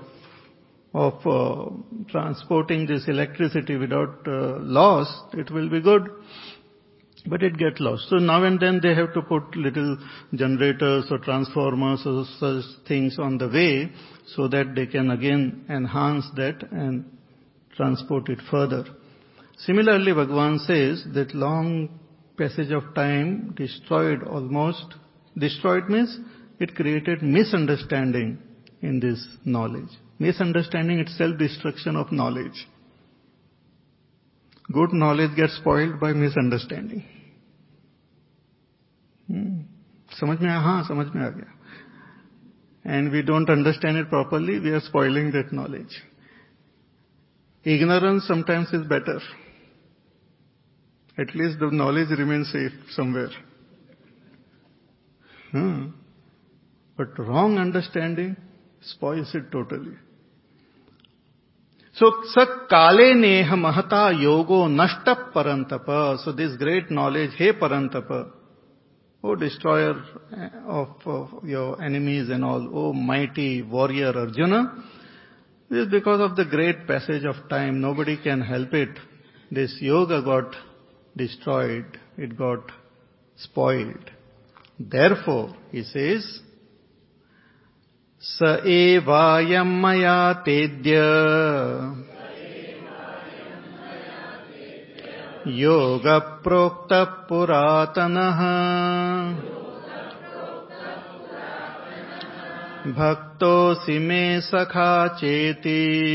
of uh, transporting this electricity without uh, loss, it will be good it gets lost. So now and then they have to put little generators or transformers or such things on the way so that they can again enhance that and transport it further. Similarly, Bhagavan says that long passage of time destroyed almost, destroyed means it created misunderstanding in this knowledge. Misunderstanding itself destruction of knowledge Good knowledge gets spoiled by misunderstanding. समझ में आया हाँ समझ में आ गया and we don't understand it properly, we are spoiling that knowledge. Ignorance sometimes is better. At least the knowledge remains safe somewhere. Hmm. But wrong understanding spoils it totally. So, kale neha mahata yogo nashta parantapa. So this great knowledge, hey parantapa, O destroyer of, of, your enemies and all, O mighty warrior Arjuna, this is because of the great passage of time. Nobody can help it. This yoga got destroyed. It got spoiled. Therefore, he says, स एवायं मया तेद्य। योगप्रोक्तः पुरातनः भक्तोऽसि मे सखा चेति।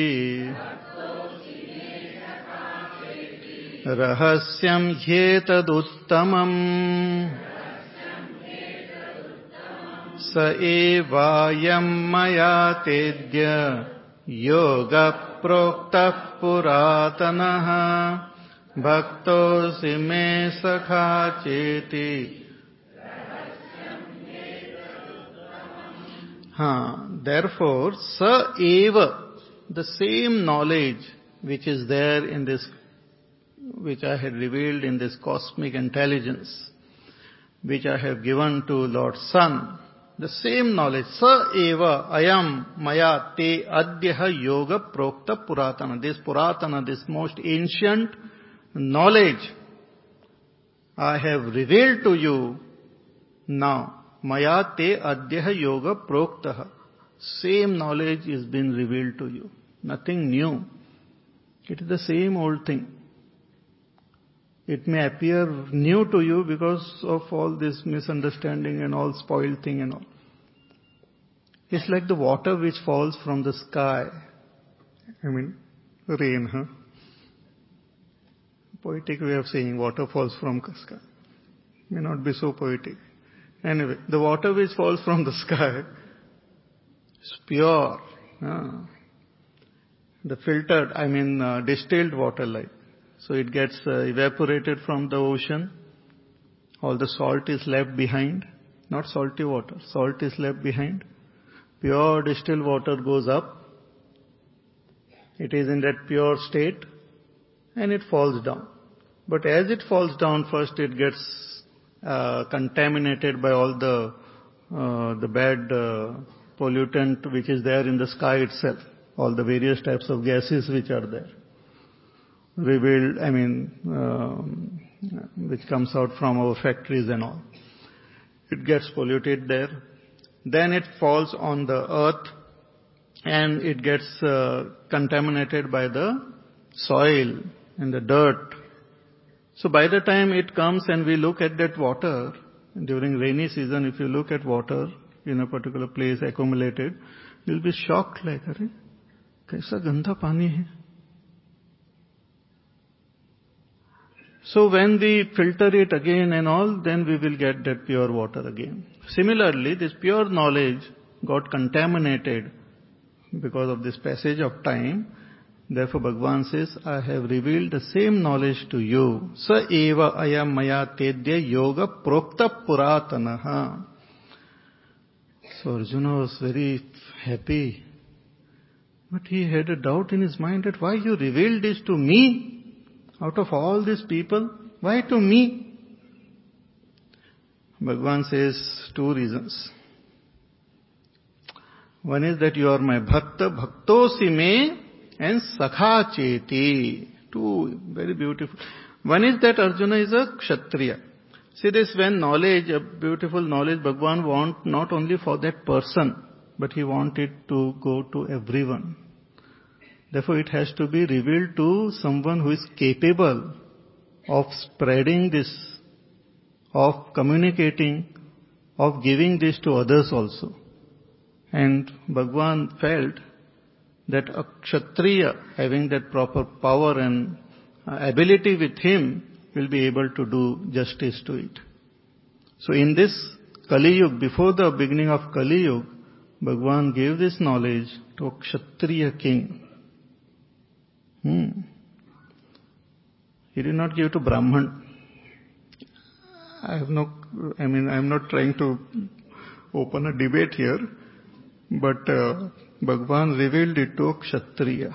रहस्यं ह्येतदुत्तमम्। स एवायम् मया तेद्य योग प्रोक्तः पुरातनः। भक्तोऽसि मे सखा चेति। हा देर् फोर् स एव the same knowledge which is there in this which I had revealed in this cosmic intelligence which I have given to Lord Sun the same knowledge sa eva ayam maya te adyaha yoga prokta puratana this puratana this most ancient knowledge I have revealed to you now Maya te adyaha yoga proktaha. Same knowledge is been revealed to you. Nothing new. It is the same old thing. It may appear new to you because of all this misunderstanding and all spoiled thing and all. It's like the water which falls from the sky. I mean, rain, huh? Poetic way of saying water falls from sky. May not be so poetic. Anyway, the water which falls from the sky is pure. the filtered, I mean uh, distilled water like. So it gets uh, evaporated from the ocean. All the salt is left behind. Not salty water. Salt is left behind. Pure distilled water goes up. It is in that pure state and it falls down. But as it falls down, first it gets uh, contaminated by all the uh, the bad uh, pollutant which is there in the sky itself, all the various types of gases which are there. Revealed, I mean, um, which comes out from our factories and all. It gets polluted there. Then it falls on the earth and it gets uh, contaminated by the soil and the dirt so by the time it comes and we look at that water, during rainy season, if you look at water in a particular place accumulated, you'll be shocked like, अरे कैसा गंदा पानी है So when we filter it again and all, then we will get that pure water again. Similarly, this pure knowledge got contaminated because of this passage of time. Therefore, Bhagavan says, I have revealed the same knowledge to you. Sa eva ayam maya tedya yoga prokta puratanaha. So Arjuna was very happy. But he had a doubt in his mind that why you revealed this to me? Out of all these people, why to me? Bhagavan says two reasons. One is that you are my bhakta, bhaktosi me, and sakha cheti. Two very beautiful. One is that Arjuna is a kshatriya. See this when knowledge, a beautiful knowledge, Bhagavan want not only for that person, but he wanted to go to everyone. Therefore it has to be revealed to someone who is capable of spreading this, of communicating, of giving this to others also. And Bhagwan felt that a Kshatriya having that proper power and uh, ability with him will be able to do justice to it. So in this Kali Yuga, before the beginning of Kali Yuga, Bhagwan gave this knowledge to a Kshatriya king. Hmm. He did not give to Brahman. I have no, I mean, I am not trying to open a debate here, but uh, Bhagwan revealed it to Kshatriya.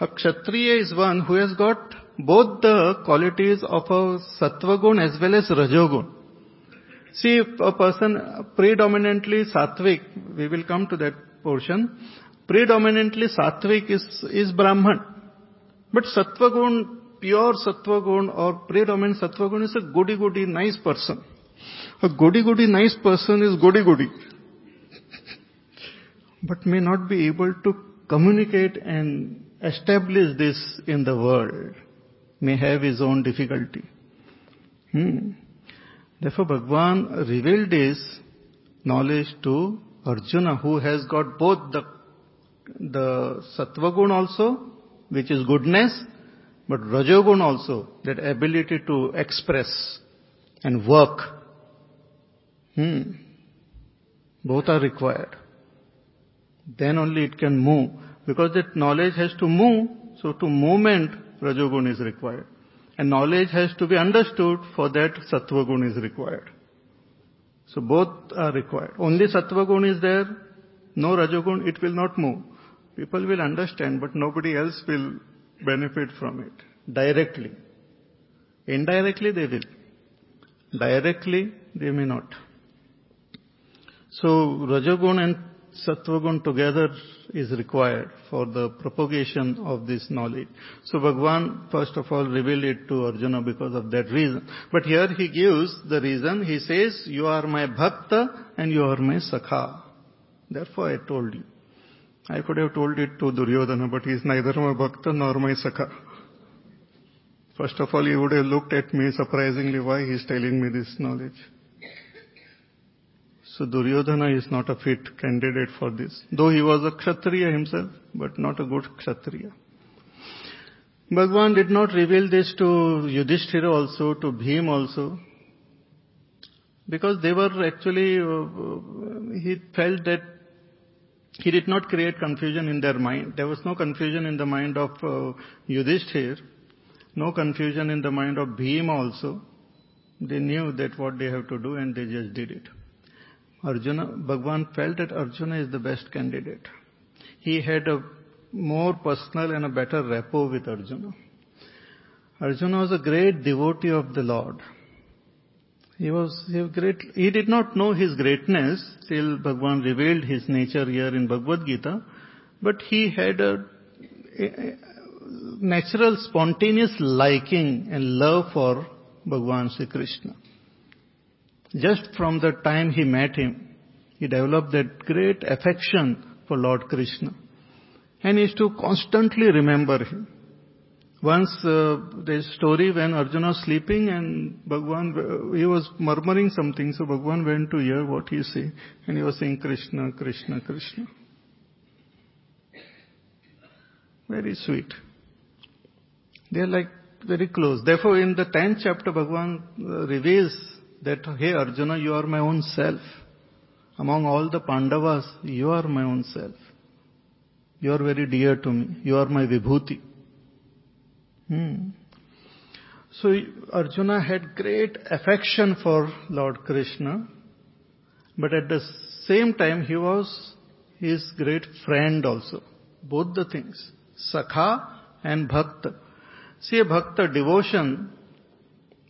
A Kshatriya is one who has got both the qualities of a Sattvagun as well as Rajogun. See, if a person predominantly Sattvic, we will come to that portion, predominantly Sattvic is, is Brahman. But Sattvagun, pure Sattvagun or predominant Sattvagun is a goody goody nice person. A goody goody nice person is goody goody. but may not be able to communicate and establish this in the world. May have his own difficulty. Hmm. Therefore Bhagwan revealed this knowledge to Arjuna who has got both the, the Sattvagun also, which is goodness, but Rajogun also, that ability to express and work. Hmm. Both are required. Then only it can move. Because that knowledge has to move, so to movement, Rajogun is required. And knowledge has to be understood, for that Sattvagun is required. So both are required. Only Sattvagun is there, no Rajogun, it will not move. People will understand, but nobody else will benefit from it directly. Indirectly they will. Directly they may not. So Rajogun and Sattvagun together is required for the propagation of this knowledge. So Bhagwan first of all revealed it to Arjuna because of that reason. But here he gives the reason, he says, you are my bhakta and you are my sakha. Therefore I told you. I could have told it to Duryodhana, but he is neither my bhakta nor my sakha. First of all, he would have looked at me surprisingly why he is telling me this knowledge. So Duryodhana is not a fit candidate for this. Though he was a Kshatriya himself, but not a good Kshatriya. Bhagwan did not reveal this to Yudhishthira also, to Bhim also, because they were actually, uh, he felt that he did not create confusion in their mind. There was no confusion in the mind of uh, Yudhishthir, no confusion in the mind of Bhim also. They knew that what they have to do and they just did it. Arjuna, Bhagwan felt that Arjuna is the best candidate. He had a more personal and a better rapport with Arjuna. Arjuna was a great devotee of the Lord. He was he great. He did not know his greatness till Bhagwan revealed his nature here in Bhagavad Gita, but he had a, a natural, spontaneous liking and love for Bhagwan Sri Krishna. Just from the time he met him, he developed that great affection for Lord Krishna. And used to constantly remember him. Once uh, there's story when Arjuna was sleeping and Bhagwan, he was murmuring something, so Bhagwan went to hear what he say, and he was saying Krishna, Krishna, Krishna. Very sweet. They are like very close. Therefore, in the 10th chapter, Bhagavan uh, reveals that, hey Arjuna, you are my own self. Among all the Pandavas, you are my own self. You are very dear to me. You are my vibhuti. Hmm. So Arjuna had great affection for Lord Krishna, but at the same time he was his great friend also. Both the things. Sakha and Bhakta. See, a Bhakta devotion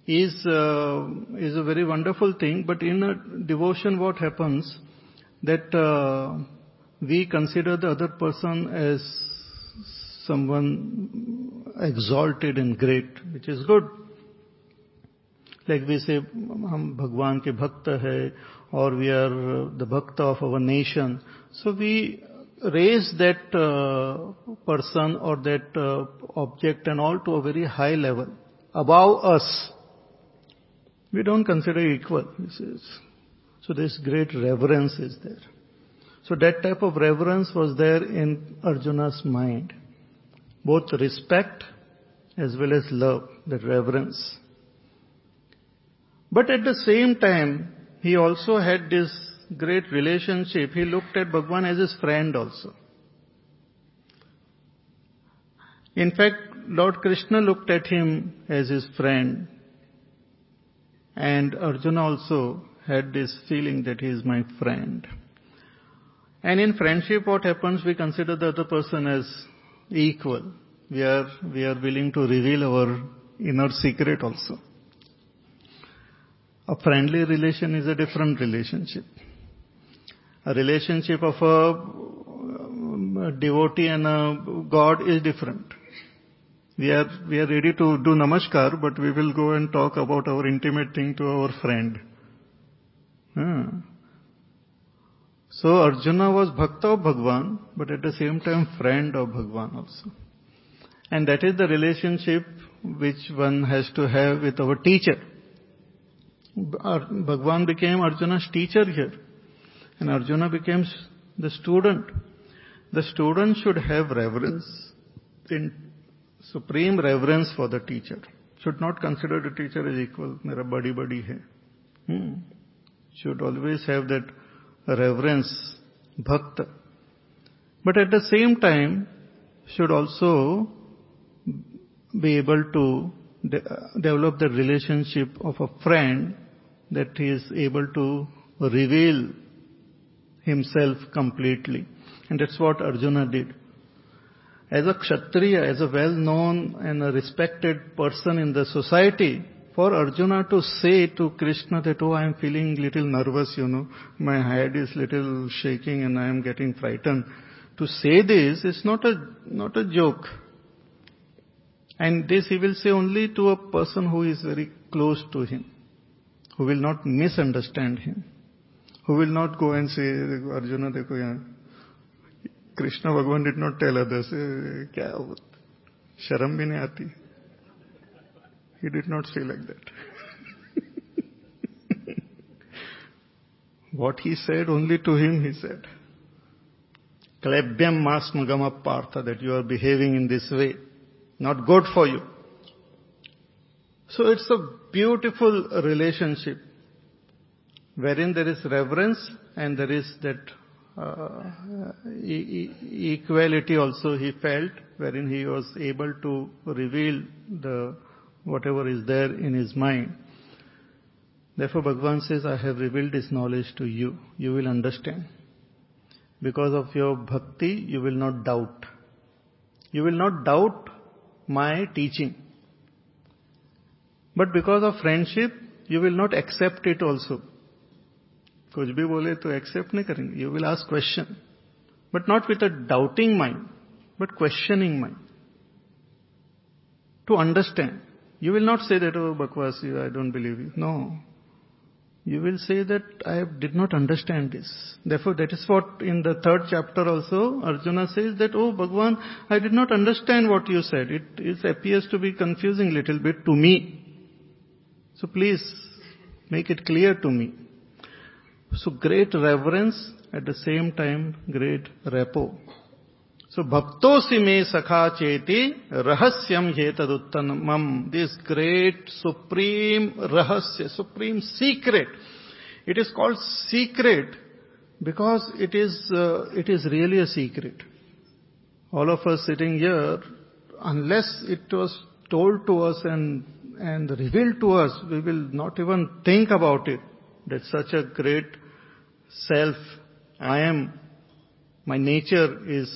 is, uh, is a very wonderful thing, but in a devotion what happens? That uh, we consider the other person as someone exalted and great, which is good. Like we say, hum Bhagwan ke or we are the bhakta of our nation. So we raise that uh, person or that uh, object and all to a very high level, above us. We don't consider equal. So this great reverence is there. So that type of reverence was there in Arjuna's mind. Both respect as well as love, that reverence. But at the same time, he also had this great relationship. He looked at Bhagwan as his friend also. In fact, Lord Krishna looked at him as his friend. And Arjuna also had this feeling that he is my friend. And in friendship, what happens? We consider the other person as equal. We are, we are willing to reveal our inner secret also. A friendly relation is a different relationship. A relationship of a, a devotee and a God is different. We are, we are ready to do namaskar, but we will go and talk about our intimate thing to our friend. Hmm. So Arjuna was bhakta of Bhagwan, but at the same time friend of Bhagwan also. And that is the relationship which one has to have with our teacher. Bhagwan became Arjuna's teacher here. And Arjuna becomes the student. The student should have reverence, in supreme reverence for the teacher. Should not consider the teacher as equal. Mera badi badi hai. Hmm. Should always have that reverence, bhakta. But at the same time, should also be able to de- develop the relationship of a friend that he is able to reveal himself completely. And that's what Arjuna did. As a Kshatriya, as a well-known and a respected person in the society, for Arjuna to say to Krishna that, oh, I am feeling little nervous, you know, my head is little shaking and I am getting frightened. To say this is not a, not a joke. And this he will say only to a person who is very close to him, who will not misunderstand him, who will not go and say, Arjuna, dekho yaar Krishna Bhagwan did not tell others, eh, kya sharam bhi nahi aati he did not say like that. what he said, only to him he said. Klebhyam masmagama partha, that you are behaving in this way. Not good for you. So it's a beautiful relationship wherein there is reverence and there is that uh, e- equality also he felt, wherein he was able to reveal the whatever is there in his mind. Therefore, Bhagavan says, I have revealed this knowledge to you. You will understand. Because of your bhakti, you will not doubt. You will not doubt my teaching. But because of friendship, you will not accept it also. कुछ भी बोले तो accept नहीं करेंगे you will ask question but not with a doubting mind but questioning mind to understand you will not say that, oh, Bakwas, I don't believe you. No. You will say that I did not understand this. Therefore, that is what in the third chapter also, Arjuna says that, oh, Bhagwan, I did not understand what you said. It, it appears to be confusing little bit to me. So please, make it clear to me. So great reverence, at the same time, great rapport. So bhaktosi me sakha cheti rahasyam hetaduttanamam. This great supreme rahasya, supreme secret. It is called secret because it is, uh, it is really a secret. All of us sitting here, unless it was told to us and, and revealed to us, we will not even think about it. That such a great self, I am, my nature is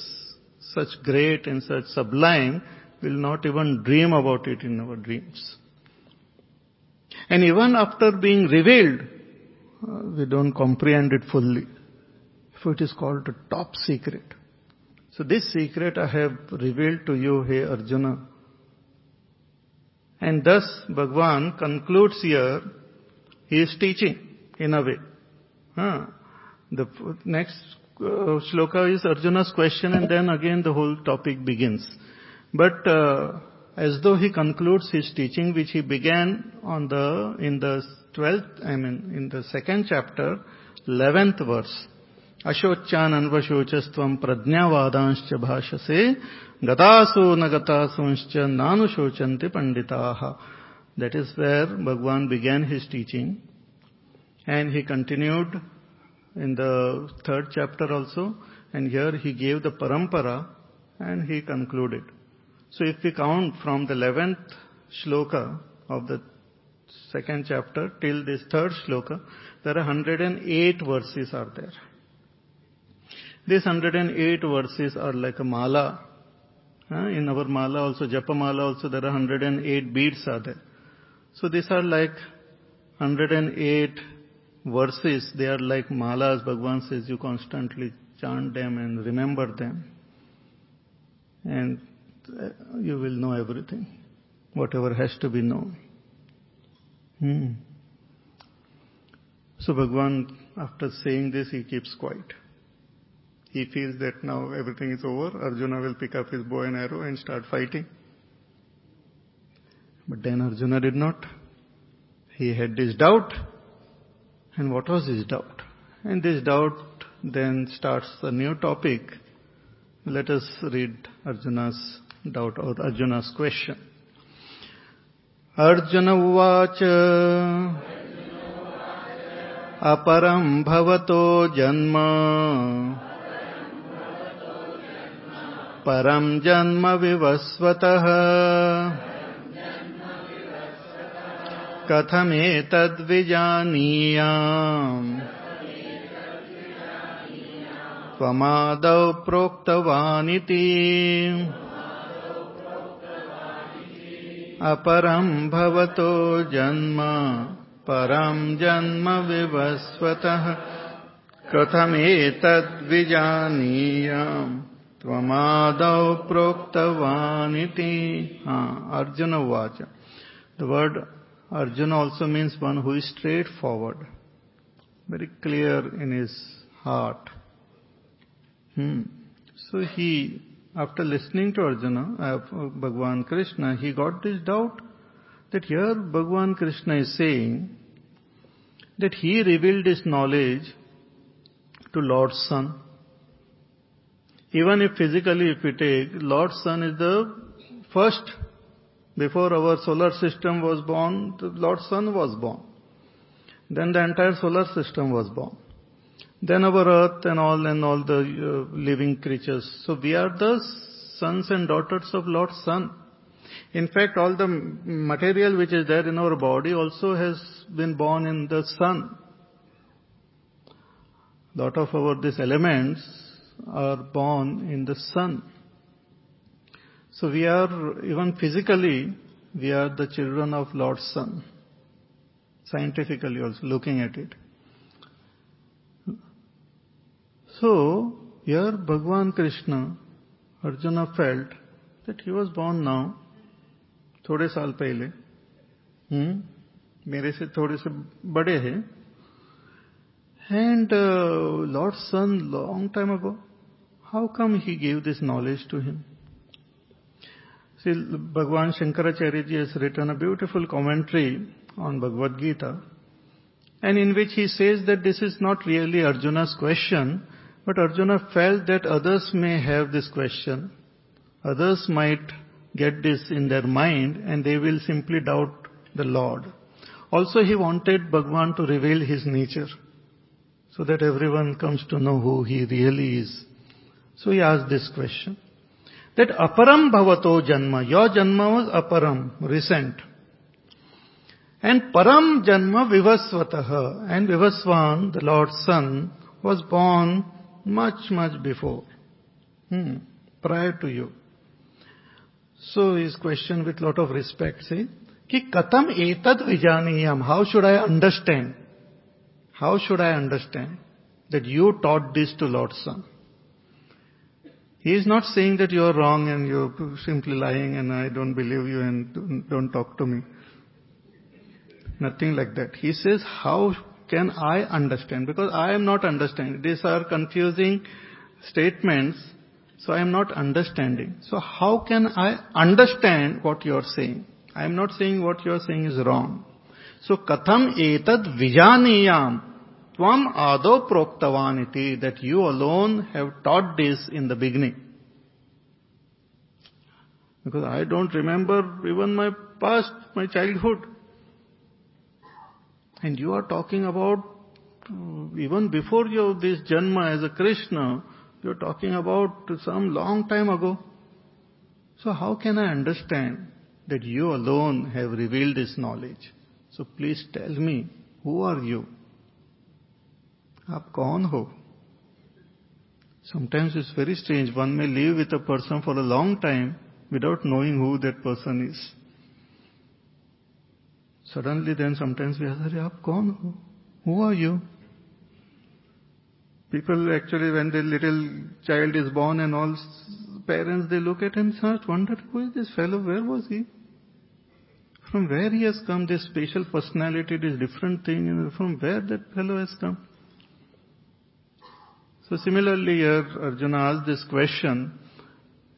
such great and such sublime, we'll not even dream about it in our dreams. And even after being revealed, uh, we don't comprehend it fully. So it is called the top secret. So this secret I have revealed to you, hey Arjuna. And thus Bhagwan concludes here, he is teaching in a way. Huh? The next uh, shloka is Arjuna's question and then again the whole topic begins. But uh, as though he concludes his teaching which he began on the, in the 12th, I mean in the second chapter, 11th verse. अशोच्यान अन्वशोचस्त्वं प्रज्ञावादांश्च भाषसे गतासो न गतासोंश्च नानुशोचन्ति पंडिताः That is where Bhagwan began his teaching. And he continued in the third chapter also. And here he gave the parampara and he concluded. So if we count from the 11th shloka of the second chapter till this third shloka, there are 108 verses are there. These 108 verses are like a mala. In our mala also, japa mala also, there are 108 beads are there. So these are like 108 verses. They are like malas. Bhagwan says you constantly chant them and remember them. And uh, you will know everything. Whatever has to be known. Hmm. So Bhagwan, after saying this, he keeps quiet. He feels that now everything is over. Arjuna will pick up his bow and arrow and start fighting. But then Arjuna did not. He had this doubt. And what was his doubt? And this doubt then starts a new topic. Let us read Arjuna's doubt or Arjuna's question. Arjun उवाच अपरं भवतो जन्म परं जन्म विवस्वतः कथमेतद्विजानीयाम्। त्वमादौ प्रोक्तवानिति। अपरं भवतो जन्म, परं जन्म विवस्वतः। कथमेतद्विजानीयाम्। त्वमादौ प्रोक्तवानिति। अर्जुन उवाच। The word Arjuna also means one who is straightforward, very clear in his heart. Hmm. So he, after listening to Arjuna, uh, Bhagwan Krishna, he got this doubt that here Bhagwan Krishna is saying that he revealed his knowledge to Lord's Sun. Even if physically if we take, Lord's Sun is the first before our solar system was born, the Lord Sun was born. Then the entire solar system was born. Then our earth and all and all the uh, living creatures. So we are the sons and daughters of Lord Sun. In fact, all the material which is there in our body also has been born in the sun. Lot of our these elements are born in the sun. So we are, even physically, we are the children of Lord's Sun. Scientifically also, looking at it. So, here Bhagwan Krishna, Arjuna felt that he was born now, थोड़े साल पहले हम्म मेरे से थोड़े से बड़े हैं And uh, Lord's Sun, long time ago, how come he gave this knowledge to him? See, Bhagwan Shankaracharya has written a beautiful commentary on Bhagavad Gita, and in which he says that this is not really Arjuna's question, But Arjuna felt that others may have this question. Others might get this in their mind and they will simply doubt the Lord. Also he wanted Bhagwan to reveal his nature so that everyone comes to know who he really is. So he asked this question. That aparam bhavato janma, your janma was aparam, recent. And param janma vivasvataha, and Vivaswan, the Lord's Sun, was born much, much before, hmm, prior to you. So his question with lot of respect say, Ki katam etad vijaniyam, how should I understand? How should I understand that you taught this to Lord's Sun? He is not saying that you are wrong and you're simply lying and I don't believe you and don't talk to me. Nothing like that. He says, how can I understand? Because I am not understanding. These are confusing statements, so I am not understanding. So how can I understand what you are saying? I am not saying what you are saying is wrong. So katham etad vijaniyam tvam ado proktavaniti that you alone have taught this in the beginning. Because I don't remember even my past, my childhood. And you are talking about uh, even before your this Janma as a Krishna, you're talking about some long time ago. So how can I understand that you alone have revealed this knowledge? So please tell me, who are you? आप कौन हो Sometimes it's very strange. One may live with a person for a long time without knowing who that person is. Suddenly then sometimes we ask, aap kaun ho? Who are you? People actually when the little child is born and all parents they look at him and start wonder who is this fellow? Where was he? From where he has come, this special personality, this different thing, from where that fellow has come. So similarly here Arjuna asked this question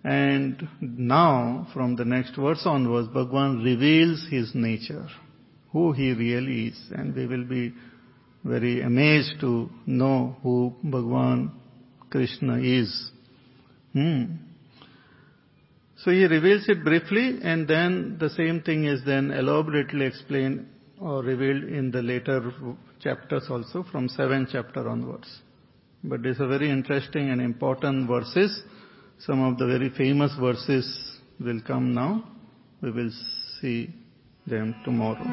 and now from the next verse onwards Bhagwan reveals his nature who he really is. And we will be very amazed to know who Bhagwan Krishna is. Hmm. So he reveals it briefly and then the same thing is then elaborately explained or revealed in the later chapters also from 7th chapter onwards. But these are very interesting and important verses. Some of the very famous verses will come now. We will see them tomorrow.